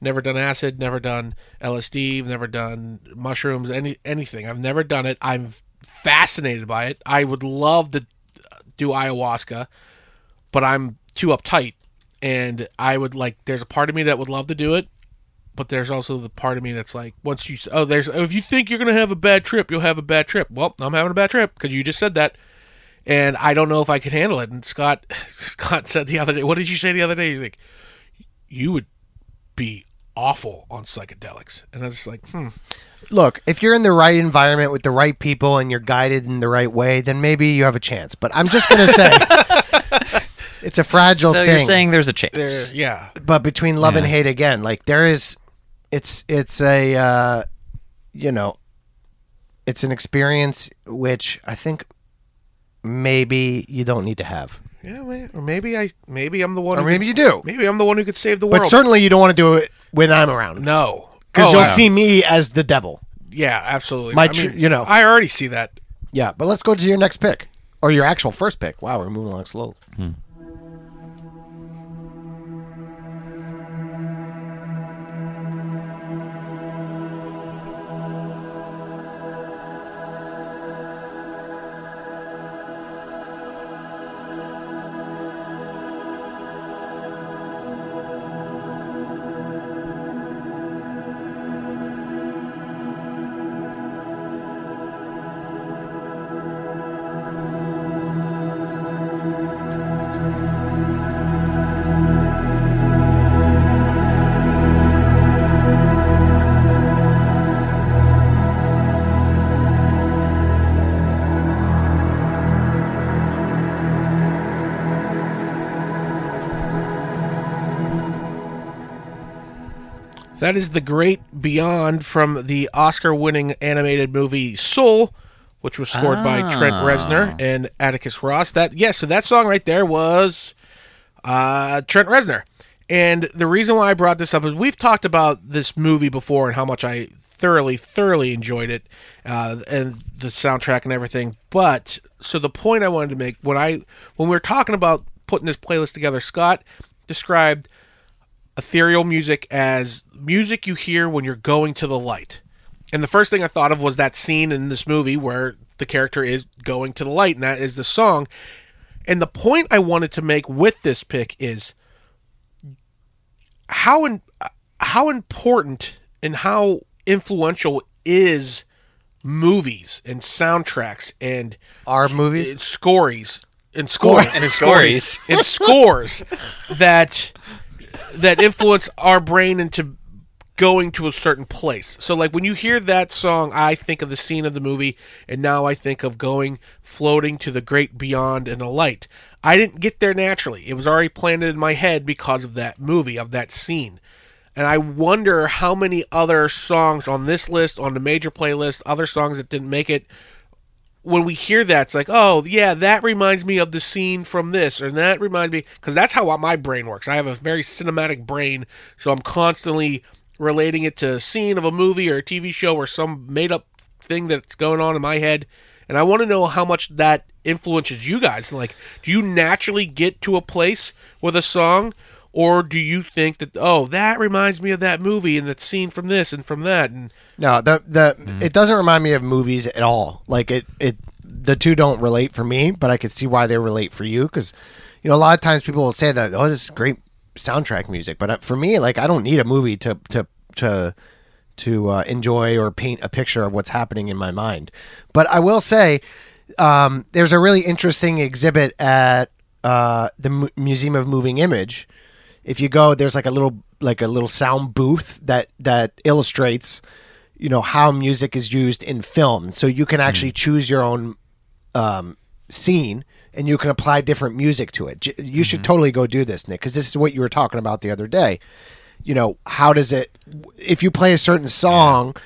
[SPEAKER 1] Never done acid, never done LSD, never done mushrooms, any anything. I've never done it. I'm fascinated by it. I would love to do ayahuasca, but I'm too uptight, and I would like. There's a part of me that would love to do it, but there's also the part of me that's like, once you oh, there's oh, if you think you're gonna have a bad trip, you'll have a bad trip. Well, I'm having a bad trip because you just said that, and I don't know if I can handle it. And Scott, Scott said the other day, what did you say the other day? He's like, you would be awful on psychedelics, and I was just like, hmm.
[SPEAKER 2] Look, if you're in the right environment with the right people and you're guided in the right way, then maybe you have a chance. But I'm just going to say it's a fragile
[SPEAKER 3] So
[SPEAKER 2] thing.
[SPEAKER 3] you're saying there's a chance.
[SPEAKER 1] There, yeah,
[SPEAKER 2] but between love and hate again, like there is it's it's a uh you know it's an experience which I think maybe you don't need to have.
[SPEAKER 1] Yeah, may- or maybe I maybe I'm the one.
[SPEAKER 2] Or
[SPEAKER 1] who
[SPEAKER 2] maybe
[SPEAKER 1] could-
[SPEAKER 2] you do.
[SPEAKER 1] Maybe I'm the one who could save the world.
[SPEAKER 2] But certainly you don't want to do it when I'm around.
[SPEAKER 1] no,
[SPEAKER 2] Because
[SPEAKER 1] Oh,
[SPEAKER 2] you'll
[SPEAKER 1] yeah.
[SPEAKER 2] see me as the devil.
[SPEAKER 1] Yeah, absolutely.
[SPEAKER 2] My
[SPEAKER 1] I
[SPEAKER 2] tr-
[SPEAKER 1] mean,
[SPEAKER 2] you know.
[SPEAKER 1] I already see that.
[SPEAKER 2] Yeah, but let's go to your next pick. Or your actual first pick. Wow, we're moving along slow. Hmm.
[SPEAKER 1] That is the great Beyond from the Oscar-winning animated movie Soul, which was scored by Trent Reznor and Atticus Ross. That yes, so that song right there was uh, Trent Reznor. And the reason why I brought this up is we've talked about this movie before and how much I thoroughly, thoroughly enjoyed it, uh, and the soundtrack and everything. But so the point I wanted to make when I when we were talking about putting this playlist together, Scott described ethereal music as music you hear when you're going to the light. And the first thing I thought of was that scene in this movie where the character is going to the light, and that is the song. And the point I wanted to make with this pick is how in, how important and how influential is movies and soundtracks and
[SPEAKER 2] Our movies?
[SPEAKER 1] and scores and scores
[SPEAKER 3] And scores.
[SPEAKER 1] and scores that that influence our brain into going to a certain place. So like when you hear that song, I think of the scene of the movie and now I think of going floating to the great beyond and a light. I didn't get there naturally. It was already planted in my head because of that movie, of that scene. And I wonder how many other songs on this list, on the major playlist, other songs that didn't make it, when we hear that, it's like, oh yeah, that reminds me of the scene from this, or that reminds me, because that's how my brain works. I have a very cinematic brain, so I'm constantly relating it to a scene of a movie or a TV show or some made up thing that's going on in my head, and I want to know how much that influences you guys. Like, do you naturally get to a place with a song? Or do you think that oh that reminds me of that movie and that scene from this and from that and
[SPEAKER 2] No, the the it doesn't remind me of movies at all. Like it it the two don't relate for me, but I could see why they relate for you because you know a lot of times people will say that oh this is great soundtrack music, but uh, for me like I don't need a movie to to to to uh, enjoy or paint a picture of what's happening in my mind. But I will say um, there's a really interesting exhibit at uh, the Mu- Museum of Moving Image. If you go, there's like a little like a little sound booth that that illustrates, you know, how music is used in film. So you can actually hmm. choose your own um, scene and you can apply different music to it. J- You should hmm. totally go do this, Nick, because this is what you were talking about the other day. You know, how does it, if you play a certain song,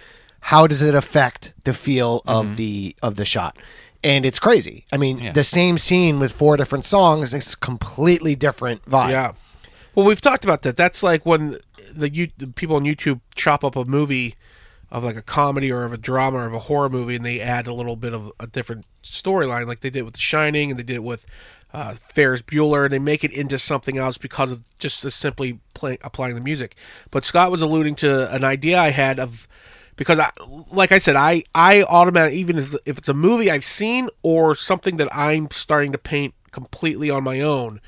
[SPEAKER 2] how does it affect the feel of mm-hmm. the of the shot? And it's crazy. I mean,
[SPEAKER 3] Yeah.
[SPEAKER 2] the same scene with four different songs is completely different vibe.
[SPEAKER 1] Yeah. Well, we've talked about that. That's like when the, you, the people on YouTube chop up a movie of like a comedy or of a drama or of a horror movie, and they add a little bit of a different storyline, like they did with The Shining, and they did it with uh, Ferris Bueller, and they make it into something else because of just simply playing applying the music. But Scott was alluding to an idea I had of because I, like I said, I I automatically even if it's a movie I've seen or something that I'm starting to paint completely on my own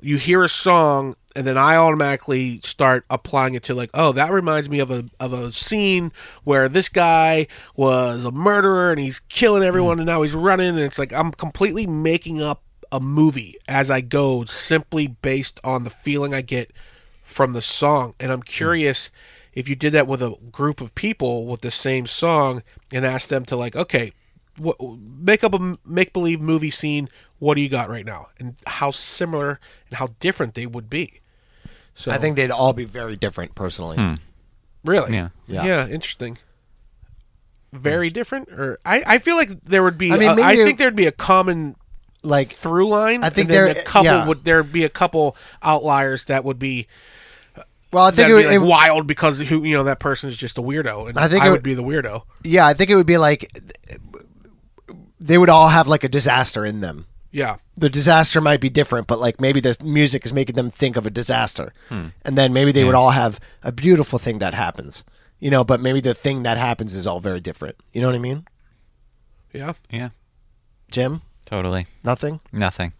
[SPEAKER 1] you hear a song and then I automatically start applying it to like, oh, that reminds me of a of a scene where this guy was a murderer and he's killing everyone mm. and now he's running and it's like I'm completely making up a movie as I go simply based on the feeling I get from the song. And I'm mm. curious if you did that with a group of people with the same song and asked them to like, okay, what, make up a make believe movie scene. What do you got right now, and how similar and how different they would be? So
[SPEAKER 2] I think they'd all be very different personally. Hmm.
[SPEAKER 1] really,
[SPEAKER 3] Yeah.
[SPEAKER 2] Yeah.
[SPEAKER 1] yeah, interesting. Very different, or I, I feel like there would be.
[SPEAKER 2] I mean,
[SPEAKER 1] I
[SPEAKER 2] maybe
[SPEAKER 1] I think there'd be a common
[SPEAKER 2] like
[SPEAKER 1] through line.
[SPEAKER 2] I think
[SPEAKER 1] and then
[SPEAKER 2] there-
[SPEAKER 1] a couple
[SPEAKER 2] yeah.
[SPEAKER 1] would there'd be a couple outliers that would be
[SPEAKER 2] well, I think
[SPEAKER 1] that'd
[SPEAKER 2] it,
[SPEAKER 1] be like
[SPEAKER 2] it-
[SPEAKER 1] wild because who you know that person is just a weirdo, and
[SPEAKER 2] I think
[SPEAKER 1] I
[SPEAKER 2] it
[SPEAKER 1] would
[SPEAKER 2] would-
[SPEAKER 1] be the weirdo.
[SPEAKER 2] yeah, I think it would be like they would all have like a disaster in them.
[SPEAKER 1] Yeah,
[SPEAKER 2] the disaster might be different, but like maybe the music is making them think of a disaster,
[SPEAKER 1] Hmm.
[SPEAKER 2] and then maybe they would all have a beautiful thing that happens, you know. But maybe the thing that happens is all very different. You know what I mean,
[SPEAKER 1] yeah.
[SPEAKER 3] Yeah,
[SPEAKER 2] Jim?
[SPEAKER 3] totally.
[SPEAKER 2] Nothing.
[SPEAKER 3] Nothing.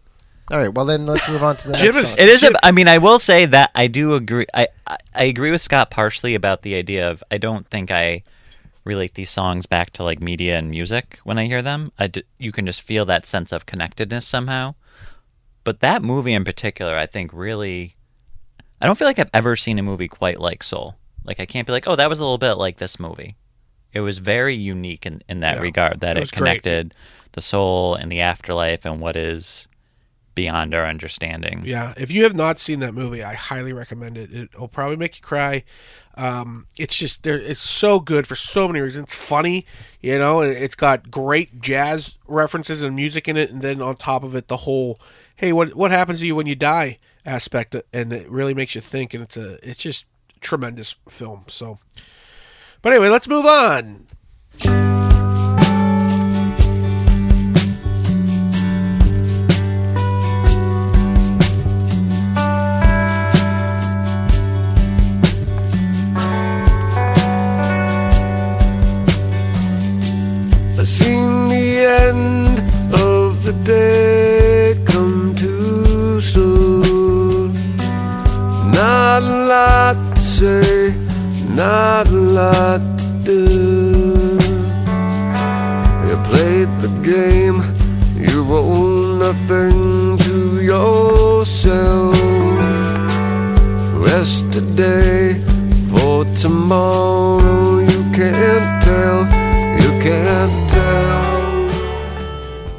[SPEAKER 2] All right. Well, then let's move on to the
[SPEAKER 1] Jim
[SPEAKER 2] next
[SPEAKER 1] is-
[SPEAKER 2] song.
[SPEAKER 3] It is. A, I mean, I will say that I do agree. I, I I agree with Scott partially about the idea of I don't think I relate these songs back to like media and music when I hear them. I d- you can just feel that sense of connectedness somehow. But that movie in particular, I think really, I don't feel like I've ever seen a movie quite like Soul. Like I can't be like, oh, that was a little bit like this movie. It was very unique in, in that
[SPEAKER 1] Yeah,
[SPEAKER 3] regard that
[SPEAKER 1] it
[SPEAKER 3] it,
[SPEAKER 1] was great.
[SPEAKER 3] connected the soul and the afterlife and what is beyond our understanding.
[SPEAKER 1] Yeah, if you have not seen that movie, I highly recommend it. It'll probably make you cry. Um, it's just there. It's so good for so many reasons. It's funny, you know, it's got great jazz references and music in it, and then on top of it, the whole "Hey, what what happens to you when you die?" aspect, and it really makes you think. And it's a it's just tremendous film. So, but anyway, let's move on.
[SPEAKER 5] Say, not a lot to do. You played the game, you owe nothing to yourself. Rest today for tomorrow. You can't tell, you can't tell.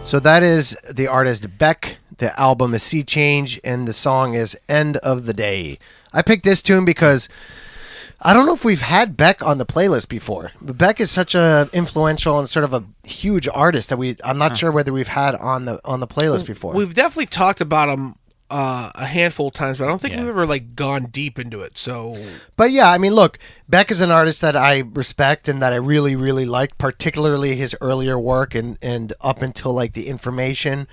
[SPEAKER 2] So that is the artist Beck. The album is Sea Change, and the song is End of the Day. I picked this tune because I don't know if we've had Beck on the playlist before. But Beck is such a influential and sort of a huge artist that we I'm not sure whether we've had on the on the playlist before.
[SPEAKER 1] We've definitely talked about him uh, a handful of times, but I don't think
[SPEAKER 3] Yeah.
[SPEAKER 1] we've ever like gone deep into it. So
[SPEAKER 2] But yeah, I mean, look, Beck is an artist that I respect and that I really, really like, particularly his earlier work and and up until like the information,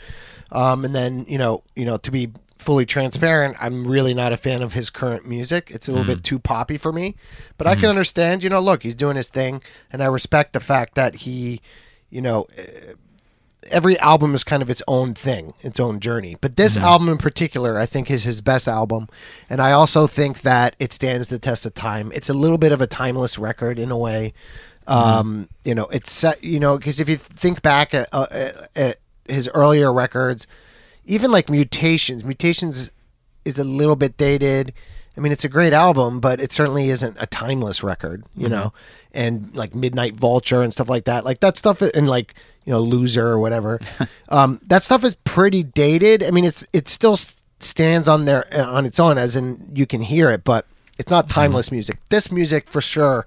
[SPEAKER 2] um, and then you know, you know, to be fully transparent, I'm really not a fan of his current music. It's a little bit mm. too poppy for me, but I can mm. understand. You know, look, he's doing his thing, and I respect the fact that he, you know. Eh, every album is kind of its own thing, its own journey. But this mm-hmm. album in particular, I think, is his best album. And I also think that it stands the test of time. It's a little bit of a timeless record in a way. Mm-hmm. Um, you know, it's you know, because if you think back at, uh, at his earlier records, even like Mutations, Mutations is a little bit dated. I mean, it's a great album, but it certainly isn't a timeless record, you know. And like Midnight Vulture and stuff like that, like that stuff, and like you know, Loser or whatever, um, that stuff is pretty dated. I mean, it's it still stands on there uh, on its own, as in you can hear it, but it's not timeless music. This music, for sure,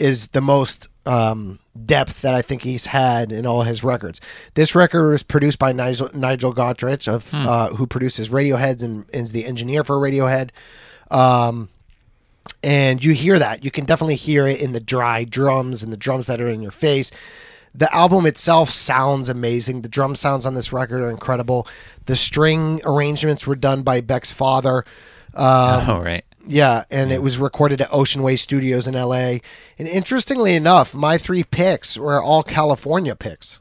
[SPEAKER 2] is the most um, depth that I think he's had in all his records. This record was produced by Nigel, Nigel Godrich, of uh, who produces Radiohead and, and is the engineer for Radiohead. Um, and you hear that. You can definitely hear it in the dry drums and the drums that are in your face. The album itself sounds amazing. The drum sounds on this record are incredible. The string arrangements were done by Beck's father. Um,
[SPEAKER 3] oh right.
[SPEAKER 2] Yeah, and it was recorded at Ocean Way Studios in LA. And interestingly enough, my three picks were all California picks.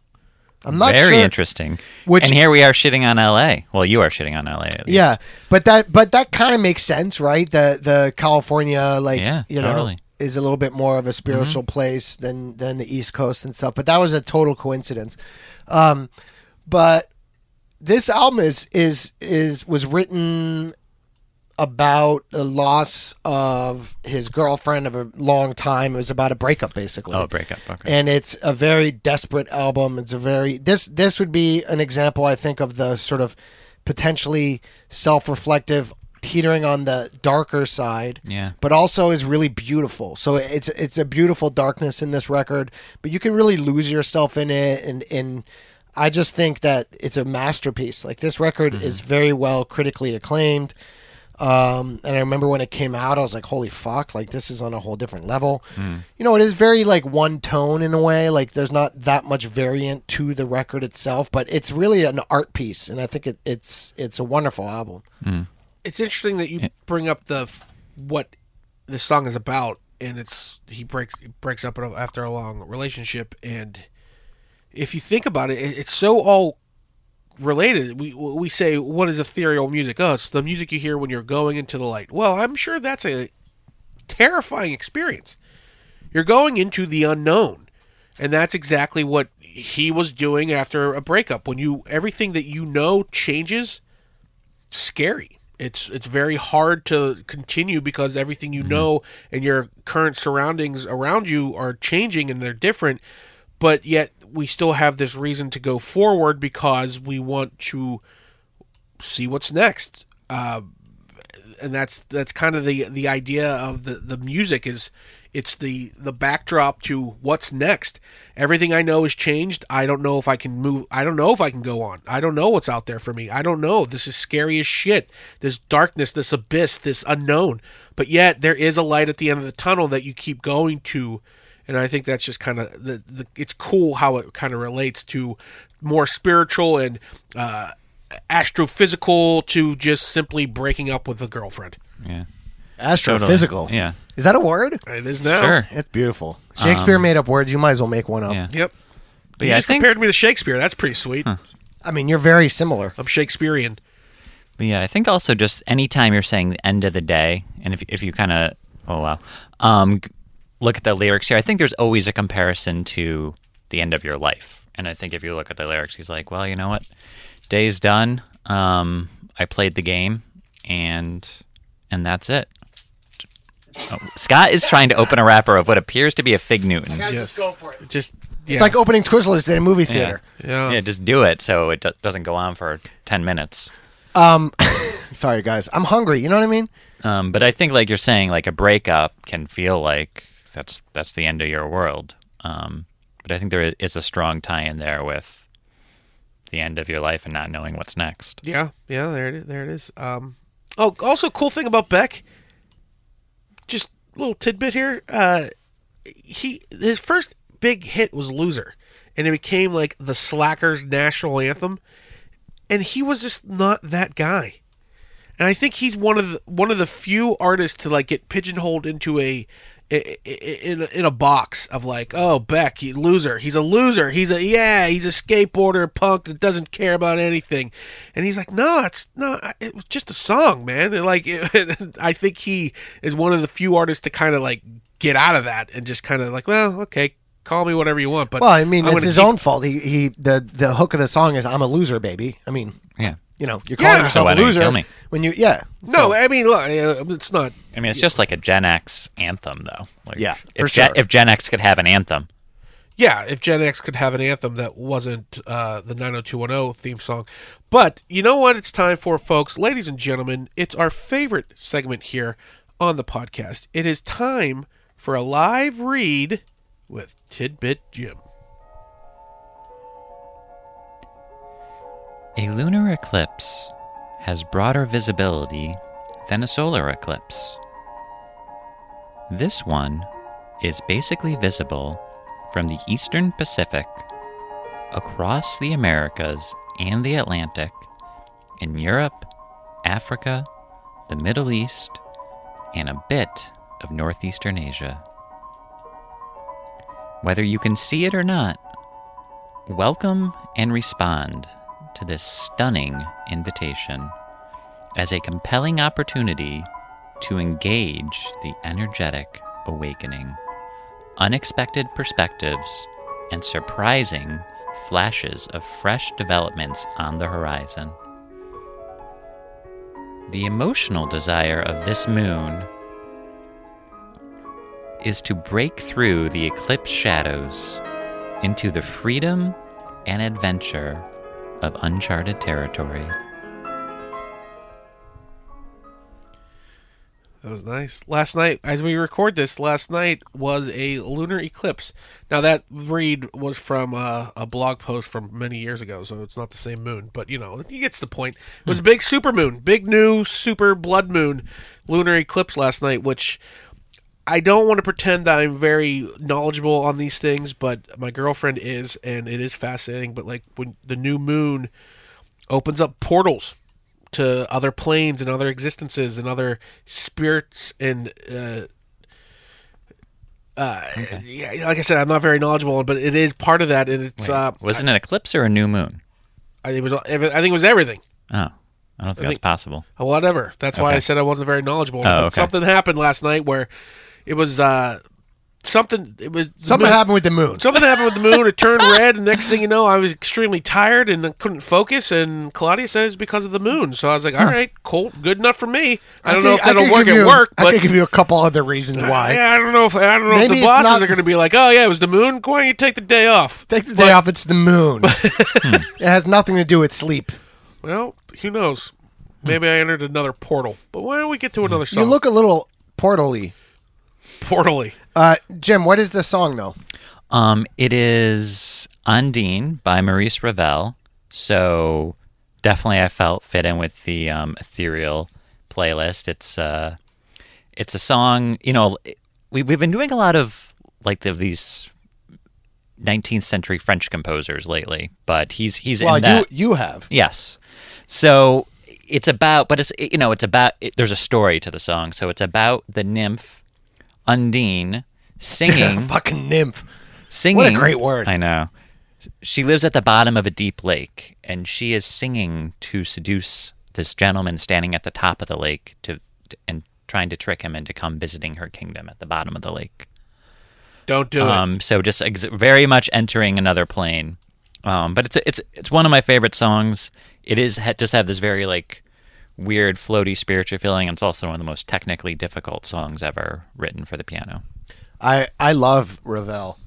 [SPEAKER 2] I'm not
[SPEAKER 3] Very
[SPEAKER 2] sure.
[SPEAKER 3] interesting.
[SPEAKER 2] Which-
[SPEAKER 3] and here we are shitting on L.A. Well, you are shitting on L.A. At least.
[SPEAKER 2] Yeah, but that but that kind of makes sense, right? The the California like
[SPEAKER 3] Yeah,
[SPEAKER 2] you know is a little bit more of a spiritual place than than the East Coast and stuff. But that was a total coincidence. Um, but this album is is is was written about the loss of his girlfriend of a long time. It was about a breakup, basically.
[SPEAKER 3] Oh, breakup. Okay.
[SPEAKER 2] and it's a very desperate album. It's a very this this would be an example, I think, of the sort of potentially self-reflective, teetering on the darker side.
[SPEAKER 3] Yeah.
[SPEAKER 2] but also is really beautiful. So it's it's a beautiful darkness in this record, but you can really lose yourself in it, and and I just think that it's a masterpiece. Like this record mm-hmm. is very well critically acclaimed. Um, and I remember when it came out, I was like, "Holy fuck! Like this is on a whole different level." You know, it is very like one tone in a way. Like there's not that much variant to the record itself, but it's really an art piece, and I think it, it's it's a wonderful album.
[SPEAKER 1] it's interesting that you bring up the what this song is about, and it's he breaks he breaks up after a long relationship, and if you think about it, it- it's so all related. We we say what is ethereal music? Oh, it's the music you hear when you're going into the light. Well, I'm sure that's a terrifying experience. You're going into the unknown, and that's exactly what he was doing after a breakup. When you everything that you know changes, scary. It's it's very hard to continue because everything you mm-hmm. know and your current surroundings around you are changing and they're different, but yet we still have this reason to go forward because we want to see what's next. Uh, and that's that's kind of the the idea of the the music is it's the the backdrop to what's next. Everything i know has changed. I don't know if i can move i don't know if i can go on. I don't know what's out there for me. I don't know. This is scary as shit. This darkness this abyss this unknown. But yet there is a light at the end of the tunnel that you keep going to and i think that's just kind of the, the it's cool how it kind of relates to more spiritual and uh astrophysical to just simply breaking up with a girlfriend
[SPEAKER 3] Yeah.
[SPEAKER 2] Astrophysical.
[SPEAKER 3] Totally. Yeah.
[SPEAKER 2] Is that a word?
[SPEAKER 1] it is now
[SPEAKER 3] Sure.
[SPEAKER 2] It's beautiful. Shakespeare made up words. You might as well make one up.
[SPEAKER 3] Yeah.
[SPEAKER 1] Yep.
[SPEAKER 3] But
[SPEAKER 1] you
[SPEAKER 3] yeah, I
[SPEAKER 1] just
[SPEAKER 3] think
[SPEAKER 1] compared me to Shakespeare. That's pretty sweet.
[SPEAKER 2] I mean, you're very similar.
[SPEAKER 1] I'm Shakespearean.
[SPEAKER 3] But yeah, I think also just anytime you're saying the end of the day, and if if you kind of oh wow, um, g- look at the lyrics here, I think there's always a comparison to the end of your life. And I think if you look at the lyrics, he's like, well, you know what, day's done. Um, I played the game, and and that's it. Oh, Scott is trying to open a wrapper of what appears to be a fig Newton.
[SPEAKER 1] Yes. Just yeah.
[SPEAKER 2] It's like opening Twizzlers at a movie theater.
[SPEAKER 1] yeah.
[SPEAKER 3] yeah, just do it so it do- doesn't go on for ten minutes.
[SPEAKER 2] Sorry, guys. I'm hungry. You know what I mean?
[SPEAKER 3] Um, but I think, like you're saying, like a breakup can feel like that's that's the end of your world. Um, but I think there is a strong tie in there with the end of your life and not knowing what's next.
[SPEAKER 1] Yeah, yeah, there it is. There it is. Um, oh, also cool thing about Beck. Just a little tidbit here. Uh, he his first big hit was "Loser," and it became like the Slackers' national anthem. And he was just not that guy. And I think he's one of the one of the few artists to like get pigeonholed into a in a, in a box of like, oh Beck, he loser. He's a loser. He's a yeah. He's a skateboarder punk that doesn't care about anything. And he's like, no, it's no. It was just a song, man. And like, I think he is one of the few artists to kind of like get out of that and just kind of like, well, okay, call me whatever you want. But
[SPEAKER 2] Well, I mean,
[SPEAKER 1] I'm
[SPEAKER 2] it's his
[SPEAKER 1] keep-
[SPEAKER 2] own fault. He he the the hook of the song is "I'm a loser, baby." I mean,
[SPEAKER 3] Yeah.
[SPEAKER 2] You know, you're calling
[SPEAKER 1] Yeah.
[SPEAKER 2] yourself
[SPEAKER 3] So why
[SPEAKER 2] a
[SPEAKER 3] don't you
[SPEAKER 2] loser
[SPEAKER 3] kill me?
[SPEAKER 2] when you yeah.
[SPEAKER 1] No, I mean, look, uh, it's not.
[SPEAKER 3] I mean, it's just like a Gen X anthem, though. Like,
[SPEAKER 2] Yeah,
[SPEAKER 3] if
[SPEAKER 2] for
[SPEAKER 3] Gen,
[SPEAKER 2] sure.
[SPEAKER 3] if Gen X could have an anthem,
[SPEAKER 1] Yeah, if Gen X could have an anthem that wasn't uh, the 90210 theme song. But you know what it's time for, folks? Ladies and gentlemen, it's our favorite segment here on the podcast. It is time for a live read with Tidbit Jim.
[SPEAKER 3] A lunar eclipse has broader visibility than a solar eclipse. This one is basically visible from the eastern Pacific across the Americas and the Atlantic in Europe, Africa, the Middle East, and a bit of northeastern Asia. Whether you can see it or not, welcome and respond to this stunning invitation as a compelling opportunity to engage the energetic awakening, unexpected perspectives, and surprising flashes of fresh developments on the horizon. The emotional desire of this moon is to break through the eclipse shadows into the freedom and adventure of uncharted territory.
[SPEAKER 1] That was nice. Last night, as we record this, last night was a lunar eclipse. Now that read was from uh, a blog post from many years ago, so it's not the same moon. But you know, he gets the point. It was a big super moon, big new super blood moon, lunar eclipse last night. Which I don't want to pretend that I'm very knowledgeable on these things, but my girlfriend is, and it is fascinating. But like when the new moon opens up portals to other planes and other existences and other spirits and uh, uh, yeah, like I said, I'm not very knowledgeable, but it is part of that, and it's uh,
[SPEAKER 3] Was it an eclipse or a new moon?
[SPEAKER 1] I, it was I think it was everything.
[SPEAKER 3] Oh, I don't think, that's
[SPEAKER 1] think-
[SPEAKER 3] possible.
[SPEAKER 1] Uh, Whatever. That's why I said I wasn't very knowledgeable.
[SPEAKER 3] Oh, okay.
[SPEAKER 1] something happened last night where it was uh, something. It was
[SPEAKER 2] Something
[SPEAKER 1] moon-
[SPEAKER 2] happened with the moon.
[SPEAKER 1] Something happened with the moon. It turned red, and next thing you know, I was extremely tired and couldn't focus. And Claudia said it's because of the moon. So I was like, "All right, cool, good enough for me." I don't know if that'll work at
[SPEAKER 2] you-
[SPEAKER 1] work,
[SPEAKER 2] I
[SPEAKER 1] but
[SPEAKER 2] could give you a couple other reasons why.
[SPEAKER 1] yeah, I don't know if I don't know if the bosses
[SPEAKER 2] not-
[SPEAKER 1] are going to be like, "Oh yeah, it was the moon." Why don't you take the day off?
[SPEAKER 2] Take the day off. It's the moon. it has nothing to do with sleep.
[SPEAKER 1] Well, who knows? Maybe I entered another portal. But why don't we get to another song?
[SPEAKER 2] You look a little portally.
[SPEAKER 1] Portally.
[SPEAKER 2] Uh, Jim, what is the song though?
[SPEAKER 3] Um, it is Undine by Maurice Ravel. So definitely, I felt fit in with the um, ethereal playlist. It's uh, it's a song. You know, we we've been doing a lot of like the, these 19th century French composers lately, but he's he's
[SPEAKER 2] Well,
[SPEAKER 3] in that.
[SPEAKER 2] you you have.
[SPEAKER 3] Yes. So it's about, but it's you know, it's about. It, there's a story to the song, so it's about the nymph Undine singing,
[SPEAKER 2] Fucking nymph.
[SPEAKER 3] singing.
[SPEAKER 2] What a great word.
[SPEAKER 3] I know. She lives at the bottom of a deep lake, and she is singing to seduce this gentleman standing at the top of the lake to, to and trying to trick him into come visiting her kingdom at the bottom of the lake.
[SPEAKER 1] Don't do it.
[SPEAKER 3] Um, so just ex- very much entering another plane. Um, but it's it's it's one of my favorite songs. It is ha- just have this very like weird, floaty, spiritual feeling. And it's also one of the most technically difficult songs ever written for the piano.
[SPEAKER 2] I I love Ravel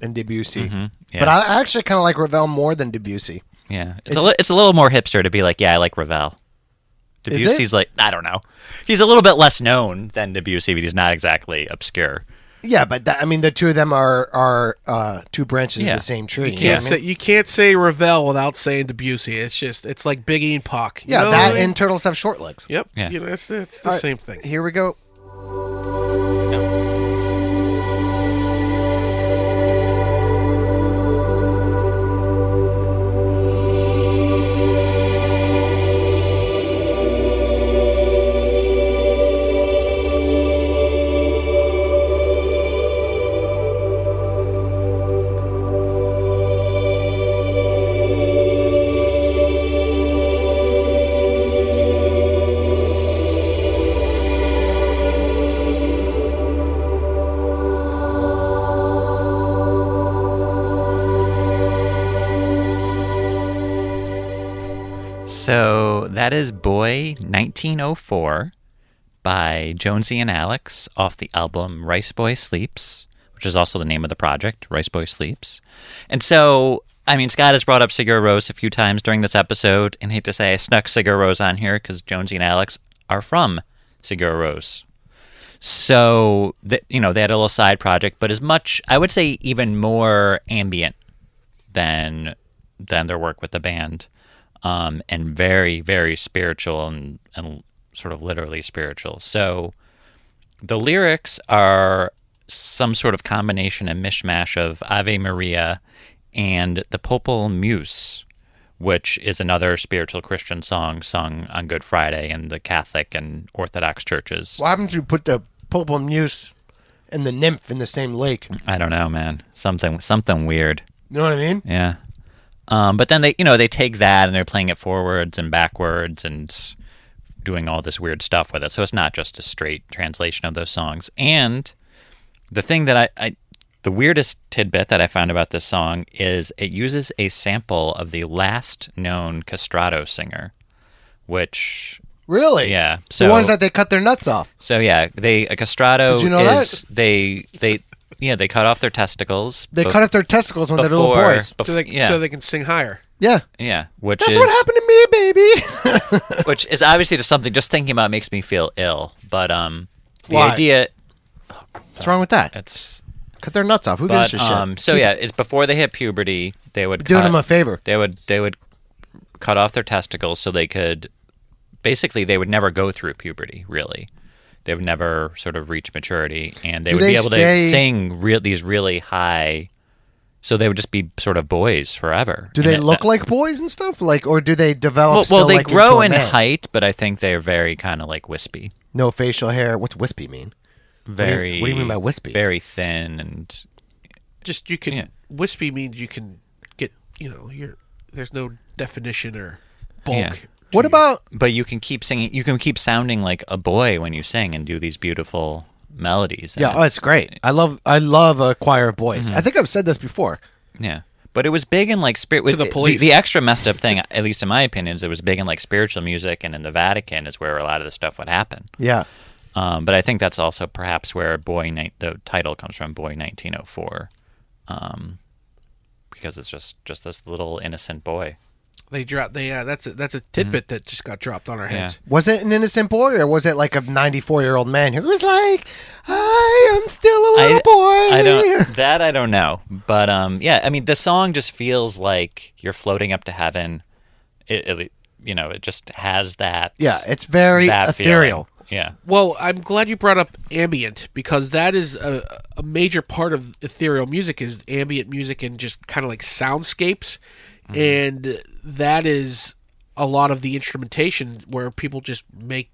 [SPEAKER 2] and Debussy, mm-hmm.
[SPEAKER 3] yeah.
[SPEAKER 2] but I actually kind of like Ravel more than Debussy.
[SPEAKER 3] Yeah, it's,
[SPEAKER 2] It's-
[SPEAKER 3] a li- it's a little more hipster to be like, yeah, I like Ravel. Debussy's like I don't know. He's a little bit less known than Debussy, but he's not exactly obscure.
[SPEAKER 2] Yeah, but that, I mean, the two of them are are uh, two branches
[SPEAKER 3] Yeah.
[SPEAKER 2] of the same tree.
[SPEAKER 1] you can't
[SPEAKER 2] what I
[SPEAKER 1] say
[SPEAKER 2] mean?
[SPEAKER 1] you can't say Ravel without saying Debussy. It's just it's like Biggie and Pac. You
[SPEAKER 2] Yeah,
[SPEAKER 1] know
[SPEAKER 2] that
[SPEAKER 1] what I mean?
[SPEAKER 2] and turtles have short legs.
[SPEAKER 1] yep.
[SPEAKER 3] Yeah.
[SPEAKER 1] You know, it's, it's the
[SPEAKER 2] All right,
[SPEAKER 1] same thing.
[SPEAKER 2] Here we go.
[SPEAKER 3] 1904 by Jónsi and Alex off the album Rice Boy Sleeps, which is also the name of the project, Rice Boy Sleeps. And so, I mean, Scott has brought up Sigur Rós a few times during this episode, and I hate to say I snuck Sigur Rós on here because Jónsi and Alex are from Sigur Rós. So, th- you know, they had a little side project, but as much, I would say, even more ambient than than their work with the band, um, and very very spiritual and and sort of literally spiritual. So the lyrics are some sort of combination and mishmash of Ave Maria and the Popule meus, which is another spiritual Christian song sung on Good Friday in the Catholic and Orthodox churches.
[SPEAKER 2] What happened to put the Popule meus and the nymph in the same lake?
[SPEAKER 3] I don't know, man. Something something weird.
[SPEAKER 2] You know what I mean?
[SPEAKER 3] Yeah. Um, but then they, you know, they take that and they're playing it forwards and backwards and doing all this weird stuff with it. So it's not just a straight translation of those songs. And the thing that I, I the weirdest tidbit that I found about this song is it uses a sample of the last known castrato singer, which
[SPEAKER 2] Really?
[SPEAKER 3] yeah, so the
[SPEAKER 2] ones that they cut their nuts off.
[SPEAKER 3] so yeah, they a castrato
[SPEAKER 2] Did you know
[SPEAKER 3] is
[SPEAKER 2] that?
[SPEAKER 3] they they yeah they cut off their testicles.
[SPEAKER 2] They
[SPEAKER 3] bef-
[SPEAKER 2] cut off their testicles when they're little
[SPEAKER 3] before-
[SPEAKER 2] boys.
[SPEAKER 3] bef-
[SPEAKER 1] So they,
[SPEAKER 3] yeah.
[SPEAKER 1] so they can sing higher.
[SPEAKER 2] Yeah.
[SPEAKER 3] Yeah, which
[SPEAKER 2] That's
[SPEAKER 3] is
[SPEAKER 2] what happened to me, baby.
[SPEAKER 3] which is obviously just something. Just thinking about it makes me feel ill. But um, the
[SPEAKER 2] Why?
[SPEAKER 3] idea
[SPEAKER 2] What's wrong with that?
[SPEAKER 3] it's
[SPEAKER 2] Cut their nuts off. Who
[SPEAKER 3] but
[SPEAKER 2] gives a shit?
[SPEAKER 3] um, so yeah, it's before they hit puberty. They would
[SPEAKER 2] doing
[SPEAKER 3] cut,
[SPEAKER 2] them a favor.
[SPEAKER 3] they would they would cut off their testicles so they could basically they would never go through puberty really they would never sort of reach maturity and they
[SPEAKER 2] Do
[SPEAKER 3] would
[SPEAKER 2] they
[SPEAKER 3] be able
[SPEAKER 2] stay-
[SPEAKER 3] to sing real these really high so they would just be sort of boys forever
[SPEAKER 2] Do
[SPEAKER 3] And
[SPEAKER 2] they
[SPEAKER 3] it-
[SPEAKER 2] look
[SPEAKER 3] that-
[SPEAKER 2] like boys and stuff? Like, or do they develop?
[SPEAKER 3] well, well
[SPEAKER 2] still
[SPEAKER 3] they
[SPEAKER 2] like
[SPEAKER 3] grow
[SPEAKER 2] into
[SPEAKER 3] in
[SPEAKER 2] man?
[SPEAKER 3] height but i think they're very kind of like wispy
[SPEAKER 2] No facial hair. What's wispy mean? you-
[SPEAKER 3] very
[SPEAKER 2] what do you mean by wispy?
[SPEAKER 3] very thin and
[SPEAKER 1] Just you can
[SPEAKER 3] Yeah.
[SPEAKER 1] wispy means you can get you know you're there's no definition or bulk.
[SPEAKER 3] Yeah.
[SPEAKER 1] To
[SPEAKER 2] What about?
[SPEAKER 3] but you can keep singing you can keep sounding like a boy when you sing and do these beautiful melodies
[SPEAKER 2] Yeah, oh, it's great. I love. I love a choir of boys.
[SPEAKER 3] Mm-hmm.
[SPEAKER 2] I think I've said this before.
[SPEAKER 3] Yeah. But it was big in like spirit. with
[SPEAKER 1] the police.
[SPEAKER 3] The, extra messed up thing, at least in my opinion, is it was big in like spiritual music, and in the Vatican is where a lot of the stuff would happen.
[SPEAKER 2] Yeah.
[SPEAKER 3] Um, but I think that's also perhaps where "Boy," the title comes from, "Boy 1904," um, because it's just just this little innocent boy.
[SPEAKER 1] They dropped. They uh, that's a, that's a tidbit that just got dropped on our
[SPEAKER 3] Mm-hmm. Yeah.
[SPEAKER 1] heads.
[SPEAKER 2] Was it an innocent boy, or was it like a ninety-four-year-old man who was like, "I am still a little
[SPEAKER 3] I,
[SPEAKER 2] boy"?
[SPEAKER 3] I don't that I don't know, but um, yeah, I mean the song just feels like you're floating up to heaven. It, it you know, it just has that.
[SPEAKER 2] Yeah, it's very ethereal.
[SPEAKER 3] feeling. Yeah.
[SPEAKER 1] Well, I'm glad you brought up ambient because that is a, a major part of ethereal music is ambient music and just kind of like soundscapes, and that is a lot of the instrumentation where people just make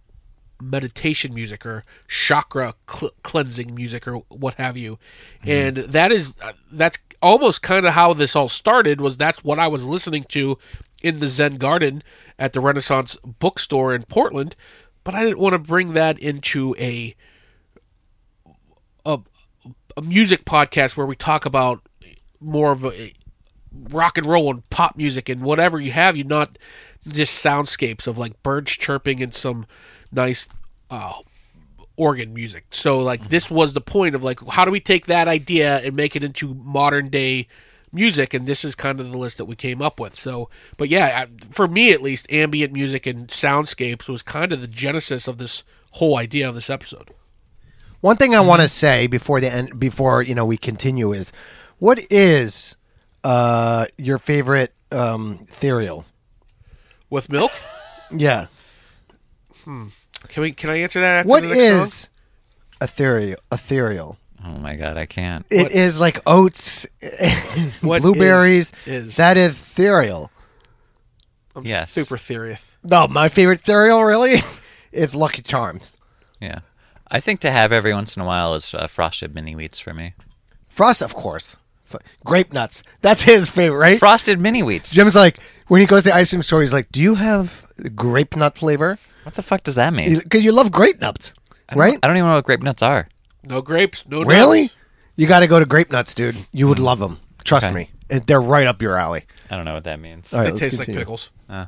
[SPEAKER 1] meditation music or chakra cl- cleansing music or what have you, and that is uh, that's almost kind of how this all started. Was that's what I was listening to in the Zen Garden at the Renaissance Bookstore in Portland, but I didn't want to bring that into a a, a music podcast where we talk about more of a rock and roll and pop music and whatever you have you not just soundscapes of like birds chirping and some nice uh, organ music. So like this was the point of like how do we take that idea and make it into modern day music? And this is kind of the list that we came up with. So but yeah for me at least ambient music and soundscapes was kind of the genesis of this whole idea of this episode.
[SPEAKER 2] One thing I want to say before the end, before you know we continue is, what is uh, your favorite um, ethereal?
[SPEAKER 1] with milk
[SPEAKER 2] Yeah. Hmm.
[SPEAKER 1] can we can i answer that after
[SPEAKER 2] What
[SPEAKER 1] the next
[SPEAKER 2] is ethereal? Ethereal.
[SPEAKER 3] Oh my god, I can't.
[SPEAKER 2] It is like oats,
[SPEAKER 1] What
[SPEAKER 2] blueberries.
[SPEAKER 1] is- is-
[SPEAKER 2] That is ethereal.
[SPEAKER 1] I'm
[SPEAKER 3] Yes.
[SPEAKER 1] super serious
[SPEAKER 2] No, my favorite cereal really is Lucky Charms.
[SPEAKER 3] Yeah. I think to have every once in a while is uh, frosted mini wheats for me.
[SPEAKER 2] Frost, of course. F- grape nuts. That's his favorite, right?
[SPEAKER 3] Frosted mini wheats.
[SPEAKER 2] Jim's like when he goes to the ice cream store, he's like, "Do you have grape nut flavor?"
[SPEAKER 3] What the fuck does that mean?
[SPEAKER 2] Because you love grape nuts,
[SPEAKER 3] I don't-
[SPEAKER 2] right?
[SPEAKER 3] I don't even know what grape nuts are.
[SPEAKER 1] no grapes no
[SPEAKER 2] Really? You got to go to grape nuts, dude. You would hmm. love them. Trust
[SPEAKER 3] Okay.
[SPEAKER 2] me, And they're right up your alley.
[SPEAKER 3] I don't know what that means.
[SPEAKER 2] All right,
[SPEAKER 1] they
[SPEAKER 2] let's
[SPEAKER 1] taste like
[SPEAKER 2] continue.
[SPEAKER 1] pickles
[SPEAKER 6] My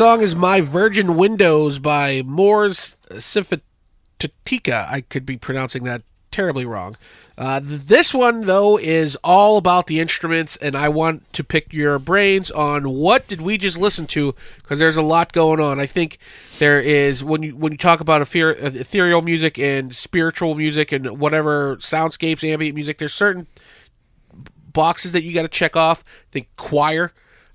[SPEAKER 1] song is My Virgin Windows by Moors Sifatika. I could be pronouncing that terribly wrong. Uh, this one, though, is all about the instruments, and I want to pick your brains on what did we just listen to because there's a lot going on. I think there is when you when you talk about ether- ethereal music and spiritual music and whatever soundscapes, ambient music. There's certain boxes that you got to check off. I think choir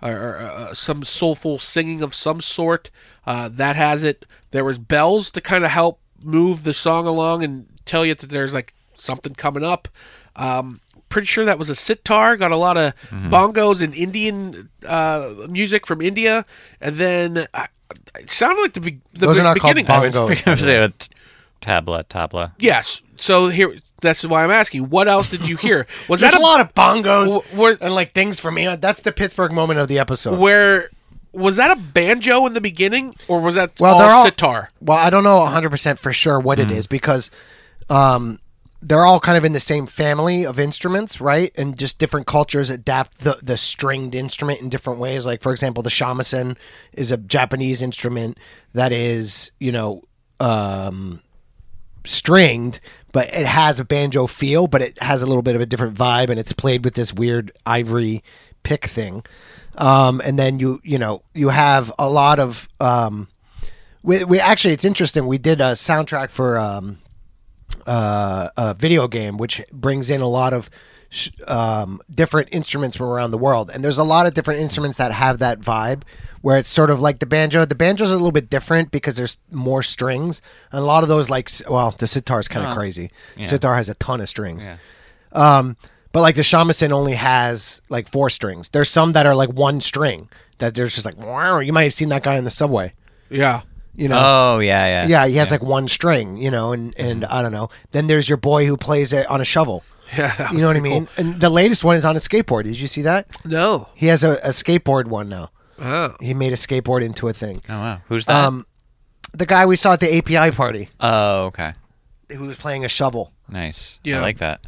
[SPEAKER 1] or, or uh, some soulful singing of some sort. Uh, that has it. There was bells to kind of help move the song along and tell you that there's like something coming up. Um, pretty sure that was a sitar. Got a lot of
[SPEAKER 3] Mm-hmm.
[SPEAKER 1] bongos and Indian uh, music from India, and then uh, it sounded like the, be- the
[SPEAKER 2] Those
[SPEAKER 1] be-
[SPEAKER 2] are not called
[SPEAKER 1] beginning.
[SPEAKER 2] bongos.
[SPEAKER 3] I was saying t- tabla, tabla.
[SPEAKER 1] Yes. So here, that's why I'm asking. What else did you hear? Was that
[SPEAKER 2] a lot of bongos
[SPEAKER 1] w- were-
[SPEAKER 2] and like things for me. That's the Pittsburgh moment of the episode.
[SPEAKER 1] where was that a banjo in the beginning, or was that
[SPEAKER 2] well,
[SPEAKER 1] all
[SPEAKER 2] they're all
[SPEAKER 1] sitar?
[SPEAKER 2] Well, I don't know 100 percent for sure what it is because um, they're all kind of in the same family of instruments, right? And just different cultures adapt the the stringed instrument in different ways. Like for example, the shamisen is a Japanese instrument that is, you know, um, stringed, but it has a banjo feel, but it has a little bit of a different vibe, and it's played with this weird ivory pick thing. Um, and then you you know you have a lot of um, we, we actually it's interesting. We did a soundtrack for um, uh, a video game, which brings in a lot of sh- um, different instruments from around the world. And there's a lot of different instruments that have that vibe, where it's sort of like the banjo. The banjo's a little bit different because there's more strings, and a lot of those, like, well, the sitar is kind of crazy. Sitar has a ton of strings.
[SPEAKER 3] Yeah.
[SPEAKER 2] Um, but like the shamisen only has like four strings. There's some that are like one string that there's just like wow. You might have seen that guy in the subway.
[SPEAKER 1] Yeah.
[SPEAKER 2] You know,
[SPEAKER 3] Oh yeah, yeah,
[SPEAKER 2] yeah, he has like one string, you know, and and I don't know. Then there's your boy who plays it on a shovel.
[SPEAKER 1] Yeah.
[SPEAKER 2] You know what I
[SPEAKER 1] pretty
[SPEAKER 2] mean? And the latest one is on a skateboard. Did you see that?
[SPEAKER 1] No.
[SPEAKER 2] He has a, a skateboard one now.
[SPEAKER 1] Oh.
[SPEAKER 2] He made a skateboard into a thing.
[SPEAKER 3] Oh wow, who's that?
[SPEAKER 2] Um, the guy we saw at the API party
[SPEAKER 3] oh okay,
[SPEAKER 2] who was playing a shovel.
[SPEAKER 3] nice.
[SPEAKER 1] Yeah.
[SPEAKER 3] I like that.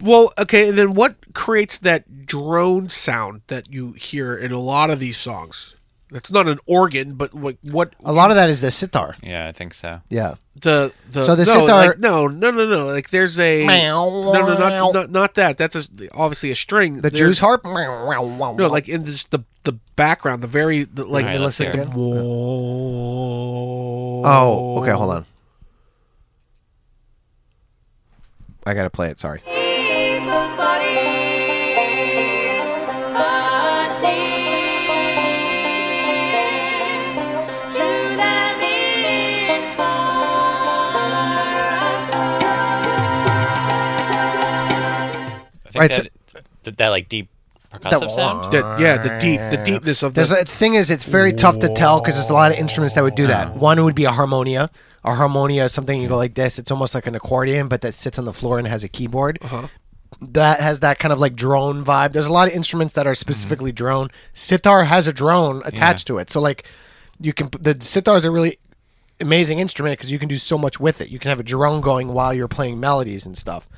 [SPEAKER 1] Well, okay, and then what creates that drone sound that you hear in a lot of these songs? That's not an organ, but like what
[SPEAKER 2] A lot of that is the sitar.
[SPEAKER 3] Yeah, I think so.
[SPEAKER 2] Yeah.
[SPEAKER 1] the the
[SPEAKER 2] So the
[SPEAKER 1] no,
[SPEAKER 2] sitar-
[SPEAKER 1] like, no no no no like there's a no no not not, not that that's a, obviously a string
[SPEAKER 2] The
[SPEAKER 1] There's-
[SPEAKER 2] Jews harp.
[SPEAKER 1] no like in this the the background the very the, like
[SPEAKER 3] All right, let's
[SPEAKER 1] like
[SPEAKER 3] hear
[SPEAKER 1] the
[SPEAKER 3] it.
[SPEAKER 2] Oh, okay. Hold on. I gotta play it. Sorry. Right,
[SPEAKER 3] that, that that like deep percussive sound.
[SPEAKER 1] that, yeah the deep the deepness of
[SPEAKER 2] There's
[SPEAKER 1] the
[SPEAKER 2] a thing is it's very tough to tell because there's a lot of instruments that would do that. One would be a harmonium. A harmonium is something you go like this. It's almost like an accordion, but that sits on the floor and has a keyboard. Uh-huh. That has that kind of like drone vibe. There's a lot of instruments that are specifically drone. Sitar has a drone attached to it, so like you can. The sitar is a really amazing instrument because you can do so much with it. You can have a drone going while you're playing melodies and stuff.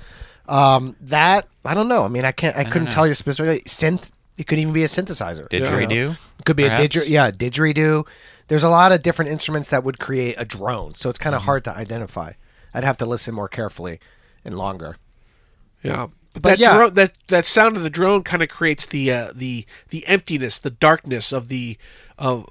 [SPEAKER 2] Um, that I don't know. I mean, I can't. I, couldn't tell you specifically. Synth. It could even be a synthesizer.
[SPEAKER 3] Didgeridoo.
[SPEAKER 2] It could be
[SPEAKER 3] perhaps?
[SPEAKER 2] a didger, yeah, didgeridoo. There's a lot of different instruments that would create a drone, so it's kind of hard to identify. I'd have to listen more carefully and longer.
[SPEAKER 1] yeah but,
[SPEAKER 2] But
[SPEAKER 1] that
[SPEAKER 2] yeah.
[SPEAKER 1] drone, that that sound of the drone kind of creates the uh, the the emptiness the darkness of the of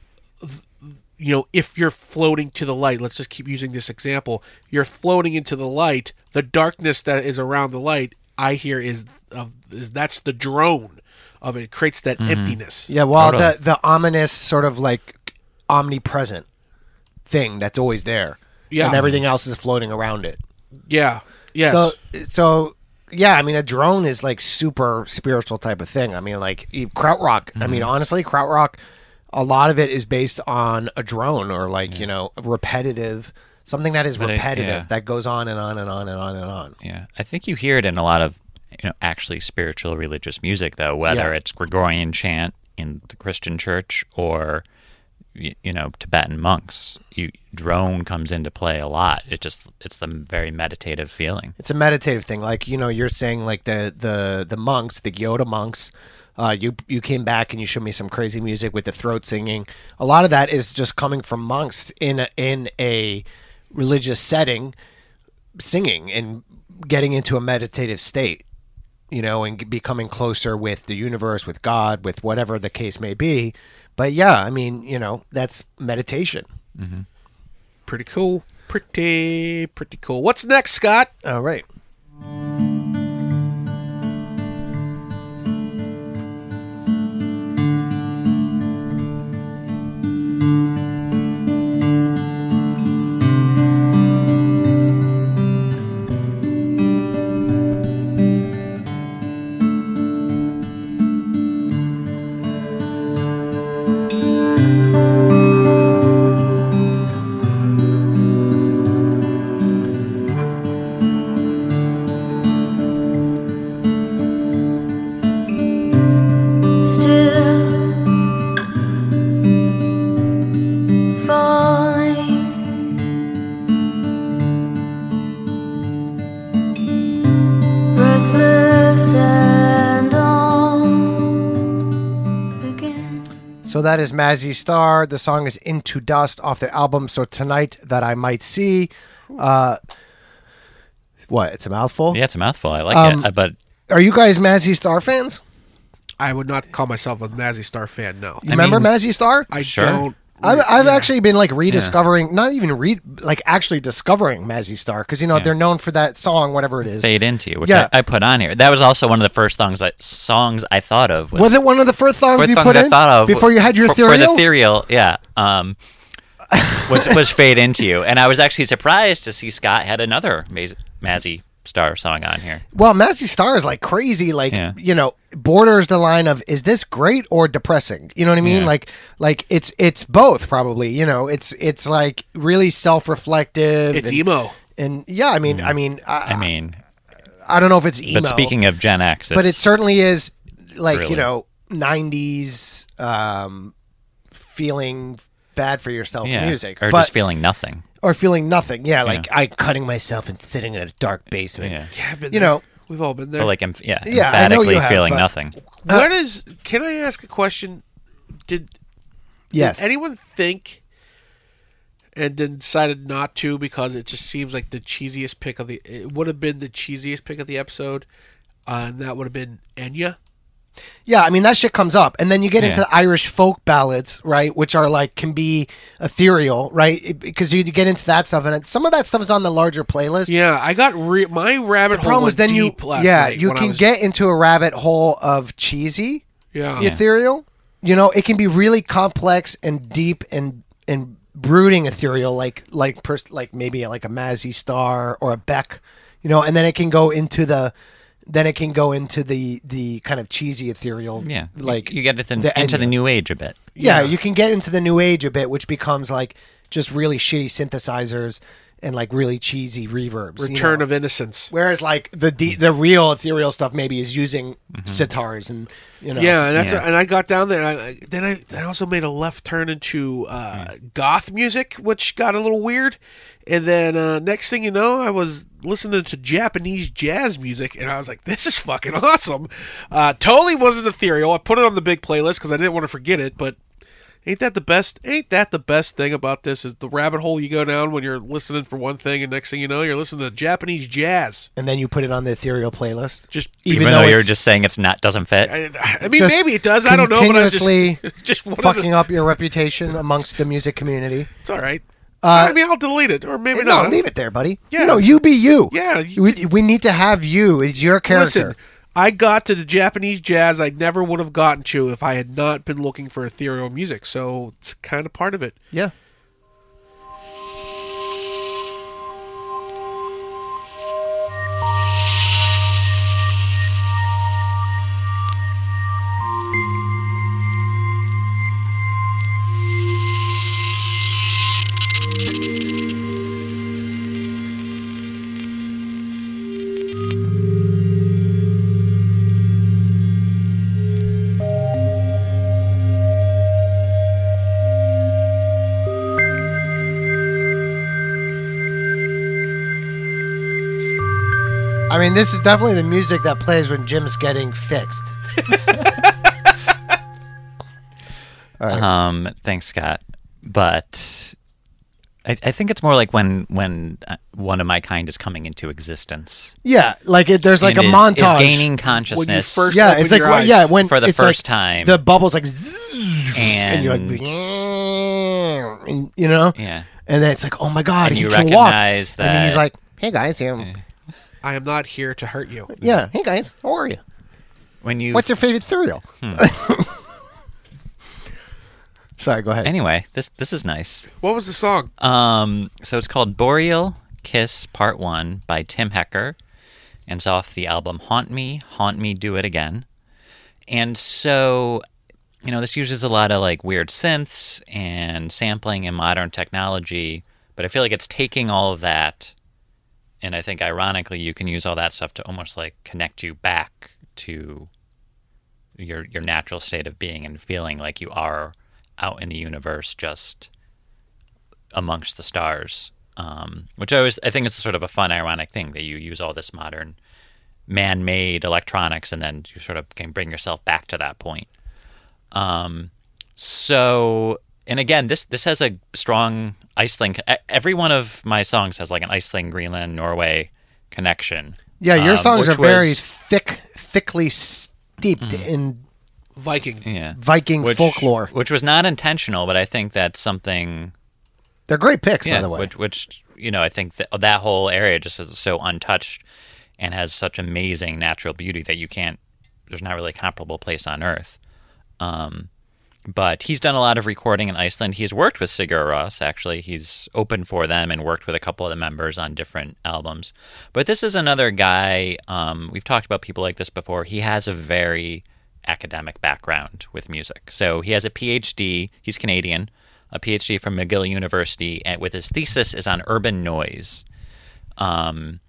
[SPEAKER 1] you know if you're floating to the light let's just keep using this example you're floating into the light the darkness that is around the light i hear is of is that's the drone of it, it creates that mm-hmm. emptiness
[SPEAKER 2] Yeah, well,
[SPEAKER 3] Totally.
[SPEAKER 2] the the ominous sort of like omnipresent thing that's always there,
[SPEAKER 1] Yeah.
[SPEAKER 2] and everything else is floating around it.
[SPEAKER 1] yeah yes
[SPEAKER 2] So, so yeah, I mean, a drone is like super spiritual type of thing. I mean, like e- krautrock. I mean, mm-hmm. honestly, krautrock. A lot of it is based on a drone or like you know repetitive something that is
[SPEAKER 3] But it-
[SPEAKER 2] repetitive
[SPEAKER 3] yeah.
[SPEAKER 2] that goes on and on and on and on and on.
[SPEAKER 3] Yeah, I think you hear it in a lot of you know actually spiritual religious music though, whether
[SPEAKER 2] Yeah.
[SPEAKER 3] it's Gregorian chant in the Christian church or you know Tibetan monks. You drone comes into play a lot. It just it's the very meditative feeling.
[SPEAKER 2] It's a meditative thing. Like you know, you're saying like the the the monks, the Gyuto monks. Uh, you you came back and you showed me some crazy music with the throat singing. A lot of that is just coming from monks in a, in a religious setting, singing and getting into a meditative state. You know, and becoming closer with the universe, with God, with whatever the case may be. But yeah, I mean, you know, that's meditation. Mm-hmm.
[SPEAKER 1] pretty cool pretty pretty cool what's next scott
[SPEAKER 2] All right. That is Mazzy Star. The song is Into Dust off the album So Tonight That I Might See. Uh, what? It's a mouthful?
[SPEAKER 3] Yeah, it's a mouthful. I like
[SPEAKER 2] Um,
[SPEAKER 3] it, uh, but
[SPEAKER 2] Are you guys Mazzy Star fans?
[SPEAKER 1] I would not call myself a Mazzy Star fan. No,
[SPEAKER 2] You remember
[SPEAKER 3] mean-
[SPEAKER 2] Mazzy Star?
[SPEAKER 1] I
[SPEAKER 3] Sure.
[SPEAKER 1] don't.
[SPEAKER 2] I've, I've
[SPEAKER 1] yeah.
[SPEAKER 2] actually been like rediscovering, not even read, like actually discovering Mazzy Star because you know they're known for that song, whatever it is.
[SPEAKER 3] fade into you, which
[SPEAKER 2] Yeah.
[SPEAKER 3] I, I put on here. That was also one of the first songs I, songs I thought of.
[SPEAKER 2] Was it one of the first songs
[SPEAKER 3] first
[SPEAKER 2] you put
[SPEAKER 3] I
[SPEAKER 2] in
[SPEAKER 3] thought of
[SPEAKER 2] before you had your
[SPEAKER 3] for,
[SPEAKER 2] cereal?
[SPEAKER 3] for the ethereal? Yeah, um, was was fade into you, and I was actually surprised to see Scott had another Maz- Mazzy Star song on here.
[SPEAKER 2] Well, Mazzy Star is like crazy, like
[SPEAKER 3] Yeah.
[SPEAKER 2] you know, borders the line of is this great or depressing? You know what I mean?
[SPEAKER 3] Yeah.
[SPEAKER 2] Like, like it's it's both probably. You know, it's it's like really self reflective.
[SPEAKER 1] It's
[SPEAKER 2] and,
[SPEAKER 1] emo.
[SPEAKER 2] and yeah, I mean, I mean, I,
[SPEAKER 3] I mean,
[SPEAKER 2] I don't know if it's emo,
[SPEAKER 3] but speaking of Gen X,
[SPEAKER 2] but it certainly is like you know, '90s um, feeling bad for yourself
[SPEAKER 3] yeah,
[SPEAKER 2] music,
[SPEAKER 3] or
[SPEAKER 2] but
[SPEAKER 3] just feeling nothing.
[SPEAKER 2] Or feeling nothing. Yeah, like I cutting myself and sitting in a dark basement.
[SPEAKER 3] Yeah,
[SPEAKER 1] Yeah, been
[SPEAKER 2] You know,
[SPEAKER 1] we've all been there.
[SPEAKER 3] but like, emph- yeah,
[SPEAKER 2] Yeah, I know
[SPEAKER 3] emphatically
[SPEAKER 2] you have,
[SPEAKER 3] feeling
[SPEAKER 2] but-
[SPEAKER 3] nothing.
[SPEAKER 1] what is? Can I ask a question? Did
[SPEAKER 2] Yes.
[SPEAKER 1] Did anyone think and then decided not to because it just seems like the cheesiest pick of the it would have been the cheesiest pick of the episode uh, and that would have been Enya
[SPEAKER 2] Yeah, I mean that shit comes up, and then you get
[SPEAKER 3] Yeah.
[SPEAKER 2] into Irish folk ballads, right? Which are like can be ethereal, right? Because you get into that stuff, and it- some of that stuff is on the larger playlist.
[SPEAKER 1] yeah I got re- my rabbit
[SPEAKER 2] The
[SPEAKER 1] hole
[SPEAKER 2] problem
[SPEAKER 1] was
[SPEAKER 2] is then you,
[SPEAKER 1] deep last
[SPEAKER 2] yeah, you can
[SPEAKER 1] was-
[SPEAKER 2] get into a rabbit hole of cheesy
[SPEAKER 1] yeah,
[SPEAKER 2] ethereal. You know, it can be really complex and deep and and brooding ethereal, like like pers- like maybe like a Mazzy Star or a Beck, you know, and then it can go into the. Then it can go into the the kind of cheesy ethereal,
[SPEAKER 3] Yeah,
[SPEAKER 2] Like
[SPEAKER 3] you get it in,
[SPEAKER 2] the
[SPEAKER 3] into the new age a bit.
[SPEAKER 2] Yeah,
[SPEAKER 1] Yeah.
[SPEAKER 2] you can get into the new age a bit, which becomes like just really shitty synthesizers and like really cheesy reverbs. you
[SPEAKER 1] Return
[SPEAKER 2] know?
[SPEAKER 1] of Innocence
[SPEAKER 2] Whereas like the de- the real ethereal stuff maybe is using sitars and you know.
[SPEAKER 1] Yeah, and that's
[SPEAKER 3] Yeah.
[SPEAKER 1] and I got down there. And I, then I, I also made a left turn into uh, goth music, which got a little weird. And then uh, next thing you know, I was listening to Japanese jazz music, and I was like, "This is fucking awesome." Uh, totally wasn't ethereal. I put it on the big playlist because I didn't want to forget it. But ain't that the best? Ain't that the best thing about this? Is the rabbit hole you go down when you're listening for one thing, and next thing you know, you're listening to Japanese jazz.
[SPEAKER 2] And then you put it on the ethereal playlist.
[SPEAKER 1] Just
[SPEAKER 3] Even,
[SPEAKER 2] Even
[SPEAKER 3] though,
[SPEAKER 2] though
[SPEAKER 3] you're just saying it's not doesn't fit.
[SPEAKER 1] I, I mean,
[SPEAKER 2] Just
[SPEAKER 1] maybe it does. I don't know. But I just,
[SPEAKER 2] continuously
[SPEAKER 1] just
[SPEAKER 2] fucking
[SPEAKER 1] to,
[SPEAKER 2] up your reputation amongst the music community.
[SPEAKER 1] It's all right. Uh, I mean, I'll delete it, or maybe
[SPEAKER 2] no,
[SPEAKER 1] not.
[SPEAKER 2] leave it there, buddy.
[SPEAKER 1] Yeah.
[SPEAKER 2] You know, you be you.
[SPEAKER 1] Yeah, you-
[SPEAKER 2] we, we need to have you. It's your character.
[SPEAKER 1] Listen, I got to the Japanese jazz I never would have gotten to if I had not been looking for ethereal music. So it's kind of part of it.
[SPEAKER 2] Yeah. I mean, this is definitely the music that plays when Jim's getting fixed.
[SPEAKER 3] Um, thanks, Scott. But I, I think it's more like when when uh, one of my kind is coming into existence.
[SPEAKER 2] Yeah, like it, there's like
[SPEAKER 3] and
[SPEAKER 2] a
[SPEAKER 3] is,
[SPEAKER 2] montage.
[SPEAKER 3] is gaining consciousness.
[SPEAKER 1] first-
[SPEAKER 2] yeah,
[SPEAKER 1] open
[SPEAKER 2] it's like well, yeah when
[SPEAKER 3] for the
[SPEAKER 2] it's
[SPEAKER 3] first
[SPEAKER 2] like
[SPEAKER 3] time.
[SPEAKER 2] the bubbles like zzz,
[SPEAKER 3] and,
[SPEAKER 2] you're like and, you know
[SPEAKER 3] yeah,
[SPEAKER 2] and then it's like oh my god
[SPEAKER 3] And
[SPEAKER 2] he
[SPEAKER 3] you
[SPEAKER 2] can walk
[SPEAKER 3] recognize
[SPEAKER 2] and he's like hey guys yeah,
[SPEAKER 1] I am not here to hurt you.
[SPEAKER 2] yeah hey guys how are you
[SPEAKER 3] when you
[SPEAKER 2] what's your favorite cereal
[SPEAKER 3] Hmm.
[SPEAKER 2] sorry go ahead
[SPEAKER 3] anyway, this this is nice.
[SPEAKER 1] What was the song?
[SPEAKER 3] Um, so it's called Boreal Kiss Part One by Tim Hecker, and it's off the album Haunt Me, Haunt Me, Do It Again. And so, you know, this uses a lot of like weird synths and sampling and modern technology, but I feel like it's taking all of that, and I think ironically, you can use all that stuff to almost like connect you back to your your natural state of being and feeling like you are out in the universe just amongst the stars, um, which I always I think is sort of a fun, ironic thing that you use all this modern, man-made electronics, and then you sort of can bring yourself back to that point. Um, So, and again, this this has a strong Iceland. Every one of my songs has like an Iceland, Greenland, Norway connection.
[SPEAKER 2] Yeah, your
[SPEAKER 3] Um,
[SPEAKER 2] songs
[SPEAKER 3] which
[SPEAKER 2] are very
[SPEAKER 3] was-
[SPEAKER 2] thick, thickly steeped in
[SPEAKER 1] Viking.
[SPEAKER 3] yeah
[SPEAKER 2] Viking
[SPEAKER 3] which,
[SPEAKER 2] folklore.
[SPEAKER 3] which was not intentional, but I think that's something.
[SPEAKER 2] They're great picks,
[SPEAKER 3] Yeah,
[SPEAKER 2] by the way.
[SPEAKER 3] which which you know I think that that whole area just is so untouched and has such amazing natural beauty that you can't. There's not really a comparable place on Earth. Um, but he's done a lot of recording in Iceland. He's worked with Sigur Rós, actually. He's opened for them and worked with a couple of the members on different albums. But this is another guy, um, we've talked about people like this before. He has a very academic background with music. So he has a PhD, he's Canadian, a PhD from McGill University, and with his thesis is on urban noise. Um,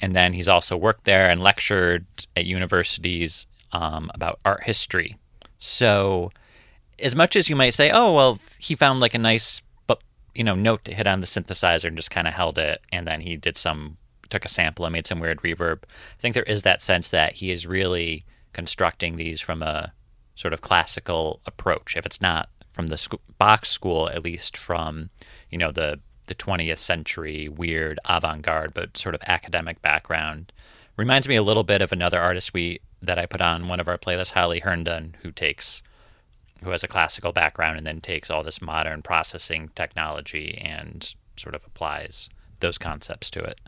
[SPEAKER 3] and then he's also worked there and lectured at universities um, about art history. So, as much as you might say, "Oh, well, he found like a nice, but you know, note to hit on the synthesizer and just kind of held it, and then he did some, took a sample and made some weird reverb." I think there is that sense that he is really constructing these from a sort of classical approach. If it's not from the Bach school, at least from you know the the 20th century weird avant-garde but sort of academic background reminds me a little bit of another artist we that I put on one of our playlists Holly Herndon who takes who has a classical background and then takes all this modern processing technology and sort of applies those concepts to it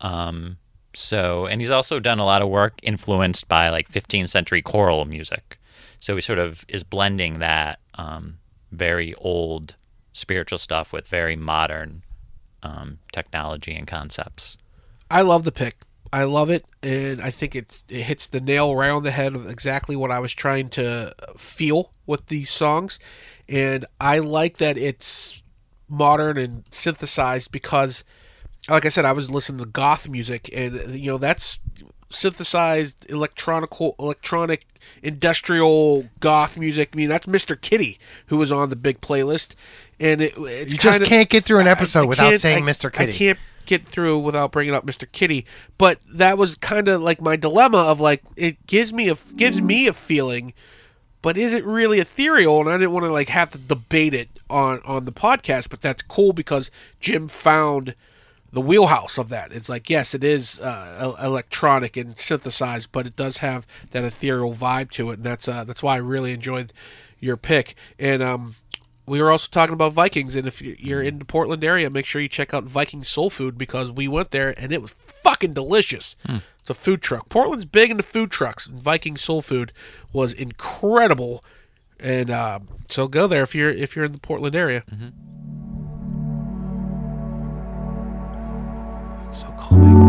[SPEAKER 3] um, so and he's also done a lot of work influenced by like 15th century choral music so he sort of is blending that um, very old spiritual stuff with very modern um, technology and concepts.
[SPEAKER 1] I love the pick. I love it, and I think it's it hits the nail right on the head of exactly what I was trying to feel with these songs, and I like that it's modern and synthesized because, like I said, I was listening to goth music, and you know that's synthesized electronical electronic industrial goth music. I mean that's Mr. Kitty who was on the big playlist, and it, it's
[SPEAKER 2] You just
[SPEAKER 1] kinda-
[SPEAKER 2] can't get through an episode
[SPEAKER 1] I
[SPEAKER 2] without
[SPEAKER 1] can't-
[SPEAKER 2] saying
[SPEAKER 1] I-
[SPEAKER 2] Mr. Kitty.
[SPEAKER 1] I can't get through without bringing up Mr. Kitty. But that was kind of like my dilemma of like it gives me a gives me a feeling, but is it really ethereal? And I didn't want to like have to debate it on on the podcast. But that's cool because Jim found the wheelhouse of that. It's like yes, it is uh, electronic and synthesized, but it does have that ethereal vibe to it, and that's uh, that's why I really enjoyed your pick. And um, we were also talking about Vikings, and if you- you're mm. in the Portland area, make sure you check out Viking Soul Food because we went there and it was fucking delicious. Hmm. It's a food truck. Portland's big into food trucks. And Viking Soul Food was incredible, and um, so go there if you're if you're in the Portland area. Mm-hmm. It's so calming.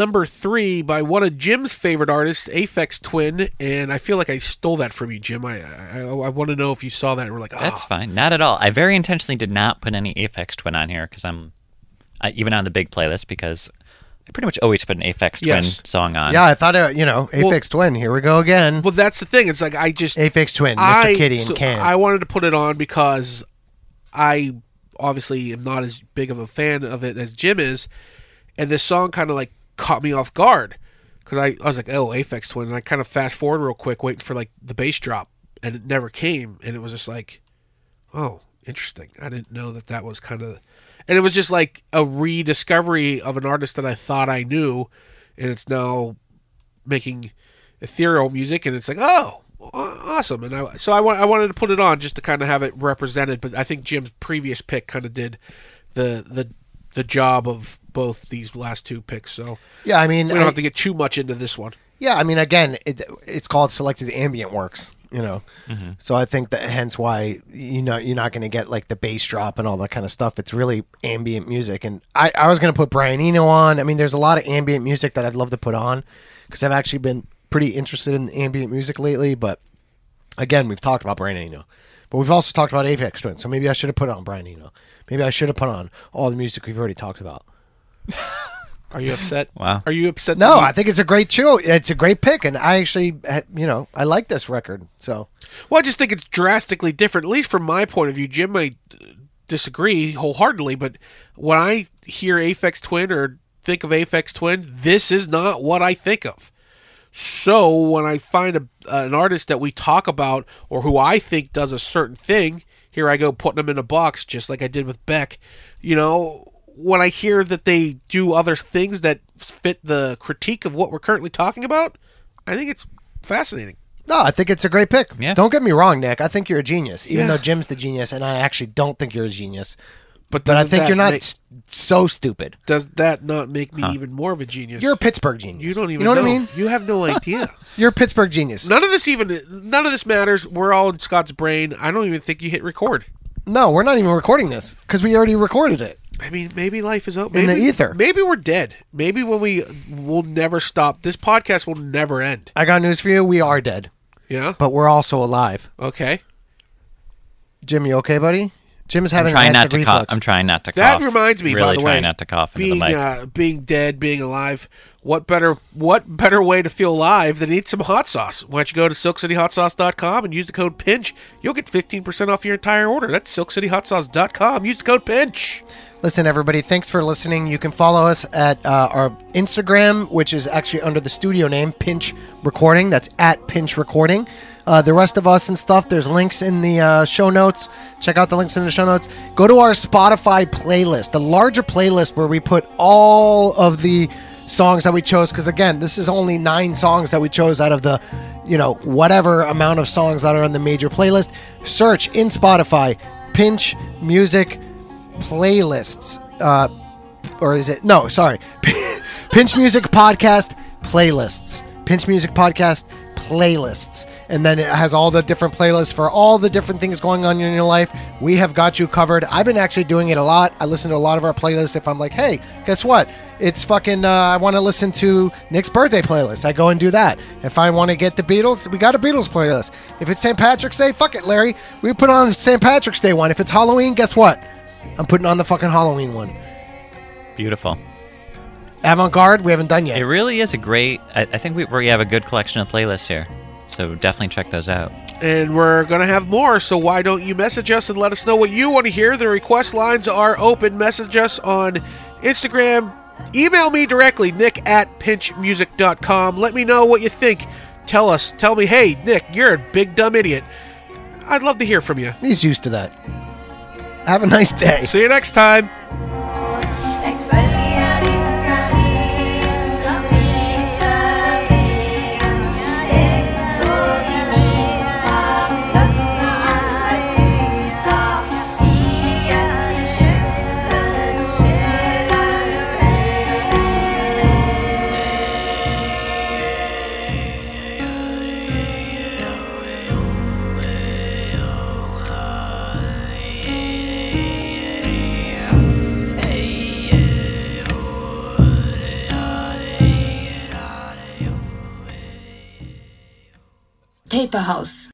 [SPEAKER 1] Number three by one of Jim's favorite artists, Aphex Twin, and I feel like I stole that from you, Jim. I I, I want to know if you saw that and were like,
[SPEAKER 3] That's
[SPEAKER 1] "Ah."
[SPEAKER 3] fine. Not at all. I very intentionally did not put any Aphex Twin on here because I'm I, even on the big playlist because I pretty much always put an Aphex Twin
[SPEAKER 1] Yes.
[SPEAKER 3] song on.
[SPEAKER 2] Yeah, I thought, uh, you know, Aphex Twin. Here we go again.
[SPEAKER 1] Well, that's the thing. It's like I just
[SPEAKER 2] Aphex Twin, Mr.
[SPEAKER 1] I,
[SPEAKER 2] Kitty, and
[SPEAKER 1] so
[SPEAKER 2] Can.
[SPEAKER 1] I wanted to put it on because I obviously am not as big of a fan of it as Jim is, and this song kind of like caught me off guard because I, I was like, oh, Aphex Twin, and I kind of fast forward real quick, waiting for like the bass drop, and it never came, and it was just like, oh, interesting. I didn't know that that was kind of, and it was just like a rediscovery of an artist that I thought I knew, and it's now making ethereal music, and it's like, oh, awesome. And I, so I, I wanted to put it on just to kind of have it represented. But I think Jim's previous pick kind of did the the the job of both these last two picks. So
[SPEAKER 2] yeah, I mean,
[SPEAKER 1] we don't
[SPEAKER 2] I-
[SPEAKER 1] have to get too much into this one.
[SPEAKER 2] Yeah, I mean, again, it, it's called selected ambient works. You know,
[SPEAKER 1] Mm-hmm.
[SPEAKER 2] so I think that hence why you know you're not going to get like the bass drop and all that kind of stuff. It's really ambient music, and I, I was going to put Brian Eno on. I mean, there's a lot of ambient music that I'd love to put on because I've actually been pretty interested in ambient music lately, but again, we've talked about Brian Eno. But we've also talked about Aphex Twin, so maybe I should have put on Brian Eno. Maybe I should have put on all the music we've already talked about.
[SPEAKER 1] Are you upset?
[SPEAKER 3] Wow.
[SPEAKER 1] Are you upset?
[SPEAKER 2] No,
[SPEAKER 1] you-
[SPEAKER 2] I think it's a great show. It's a great pick, and I actually, you know, I like this record. So
[SPEAKER 1] Well, I just think it's drastically different, at least from my point of view. Jim might uh, disagree wholeheartedly, but when I hear Aphex Twin or think of Aphex Twin, this is not what I think of. So when I find a, an artist that we talk about or who I think does a certain thing, here I go putting them in a box, just like I did with Beck. You know, when I hear that they do other things that fit the critique of what we're currently talking about, I think it's fascinating.
[SPEAKER 2] no, I think it's a great pick.
[SPEAKER 3] Yeah.
[SPEAKER 2] Don't get me wrong, Nick. I think you're a genius, even
[SPEAKER 1] Yeah.
[SPEAKER 2] though Jim's the genius, and I actually don't think you're a genius.
[SPEAKER 1] But,
[SPEAKER 2] But I think you're not
[SPEAKER 1] make-
[SPEAKER 2] s- so stupid.
[SPEAKER 1] does that not make me even more of a genius?
[SPEAKER 2] You're a Pittsburgh genius.
[SPEAKER 1] you don't even
[SPEAKER 2] You know what I mean?
[SPEAKER 1] You have no idea.
[SPEAKER 2] You're a Pittsburgh genius.
[SPEAKER 1] none of this even none of this matters. We're all in Scott's brain. I don't even think you hit record.
[SPEAKER 2] No, we're not even recording this because we already recorded it.
[SPEAKER 1] I mean, maybe life is over.
[SPEAKER 2] In
[SPEAKER 1] Maybe,
[SPEAKER 2] the ether.
[SPEAKER 1] Maybe we're dead. Maybe when we will never stop. This podcast will never end.
[SPEAKER 2] I got news for you. We are dead,
[SPEAKER 1] Yeah.
[SPEAKER 2] but we're also alive.
[SPEAKER 1] Okay.
[SPEAKER 2] Jim, you okay, buddy? Jim's
[SPEAKER 3] I'm
[SPEAKER 2] having
[SPEAKER 3] trying not
[SPEAKER 2] acid
[SPEAKER 3] to
[SPEAKER 2] reflux.
[SPEAKER 3] cough. I'm trying not to
[SPEAKER 1] That
[SPEAKER 3] cough.
[SPEAKER 1] reminds me,
[SPEAKER 3] really
[SPEAKER 1] by the
[SPEAKER 3] trying
[SPEAKER 1] way,
[SPEAKER 3] not to cough into
[SPEAKER 1] being
[SPEAKER 3] the mic.
[SPEAKER 1] uh, being dead, being alive. What better what better way to feel alive than eat some hot sauce? Why don't you go to silkcityhotsauce.com and use the code PINCH? You'll get 15% off your entire order. That's silkcityhotsauce.com. Use the code PINCH.
[SPEAKER 2] Listen, everybody, thanks for listening. You can follow us at uh, our Instagram, which is actually under the studio name, Pinch Recording. That's at Pinch Recording. Uh, the rest of us and stuff, there's links in the uh, show notes. Check out the links in the show notes. Go to our Spotify playlist, the larger playlist where we put all of the songs that we chose. Because again, this is only nine songs that we chose out of the, you know, whatever amount of songs that are on the major playlist. Search in Spotify, Pinch Music playlists. Uh, or is it? No, sorry. Pinch Music Podcast playlists. Pinch Music Podcast playlists. And then it has all the different playlists for all the different things going on in your life. We have got you covered. I've been actually doing it a lot. I listen to a lot of our playlists. If I'm like, hey, guess what? It's fucking, uh, I want to listen to Nick's birthday playlist. I go and do that. If I want to get the Beatles, we got a Beatles playlist. If it's St. Patrick's Day, fuck it, Larry. We put on the St. Patrick's Day one. If it's Halloween, guess what? I'm putting on the fucking Halloween one.
[SPEAKER 3] Beautiful.
[SPEAKER 2] Avant Garde, we haven't done yet.
[SPEAKER 3] It really is a great. I, I think we, we have a good collection of playlists here, so definitely check those out.
[SPEAKER 1] And we're going to have more, so why don't you message us and let us know what you want to hear? The request lines are open. Message us on Instagram. Email me directly, nick at pinchmusic.com. Let me know what you think. Tell us, tell me, hey, Nick, you're a big dumb idiot. I'd love to hear from you.
[SPEAKER 2] He's used to that. Have a nice day.
[SPEAKER 1] See you next time.
[SPEAKER 7] Paper House.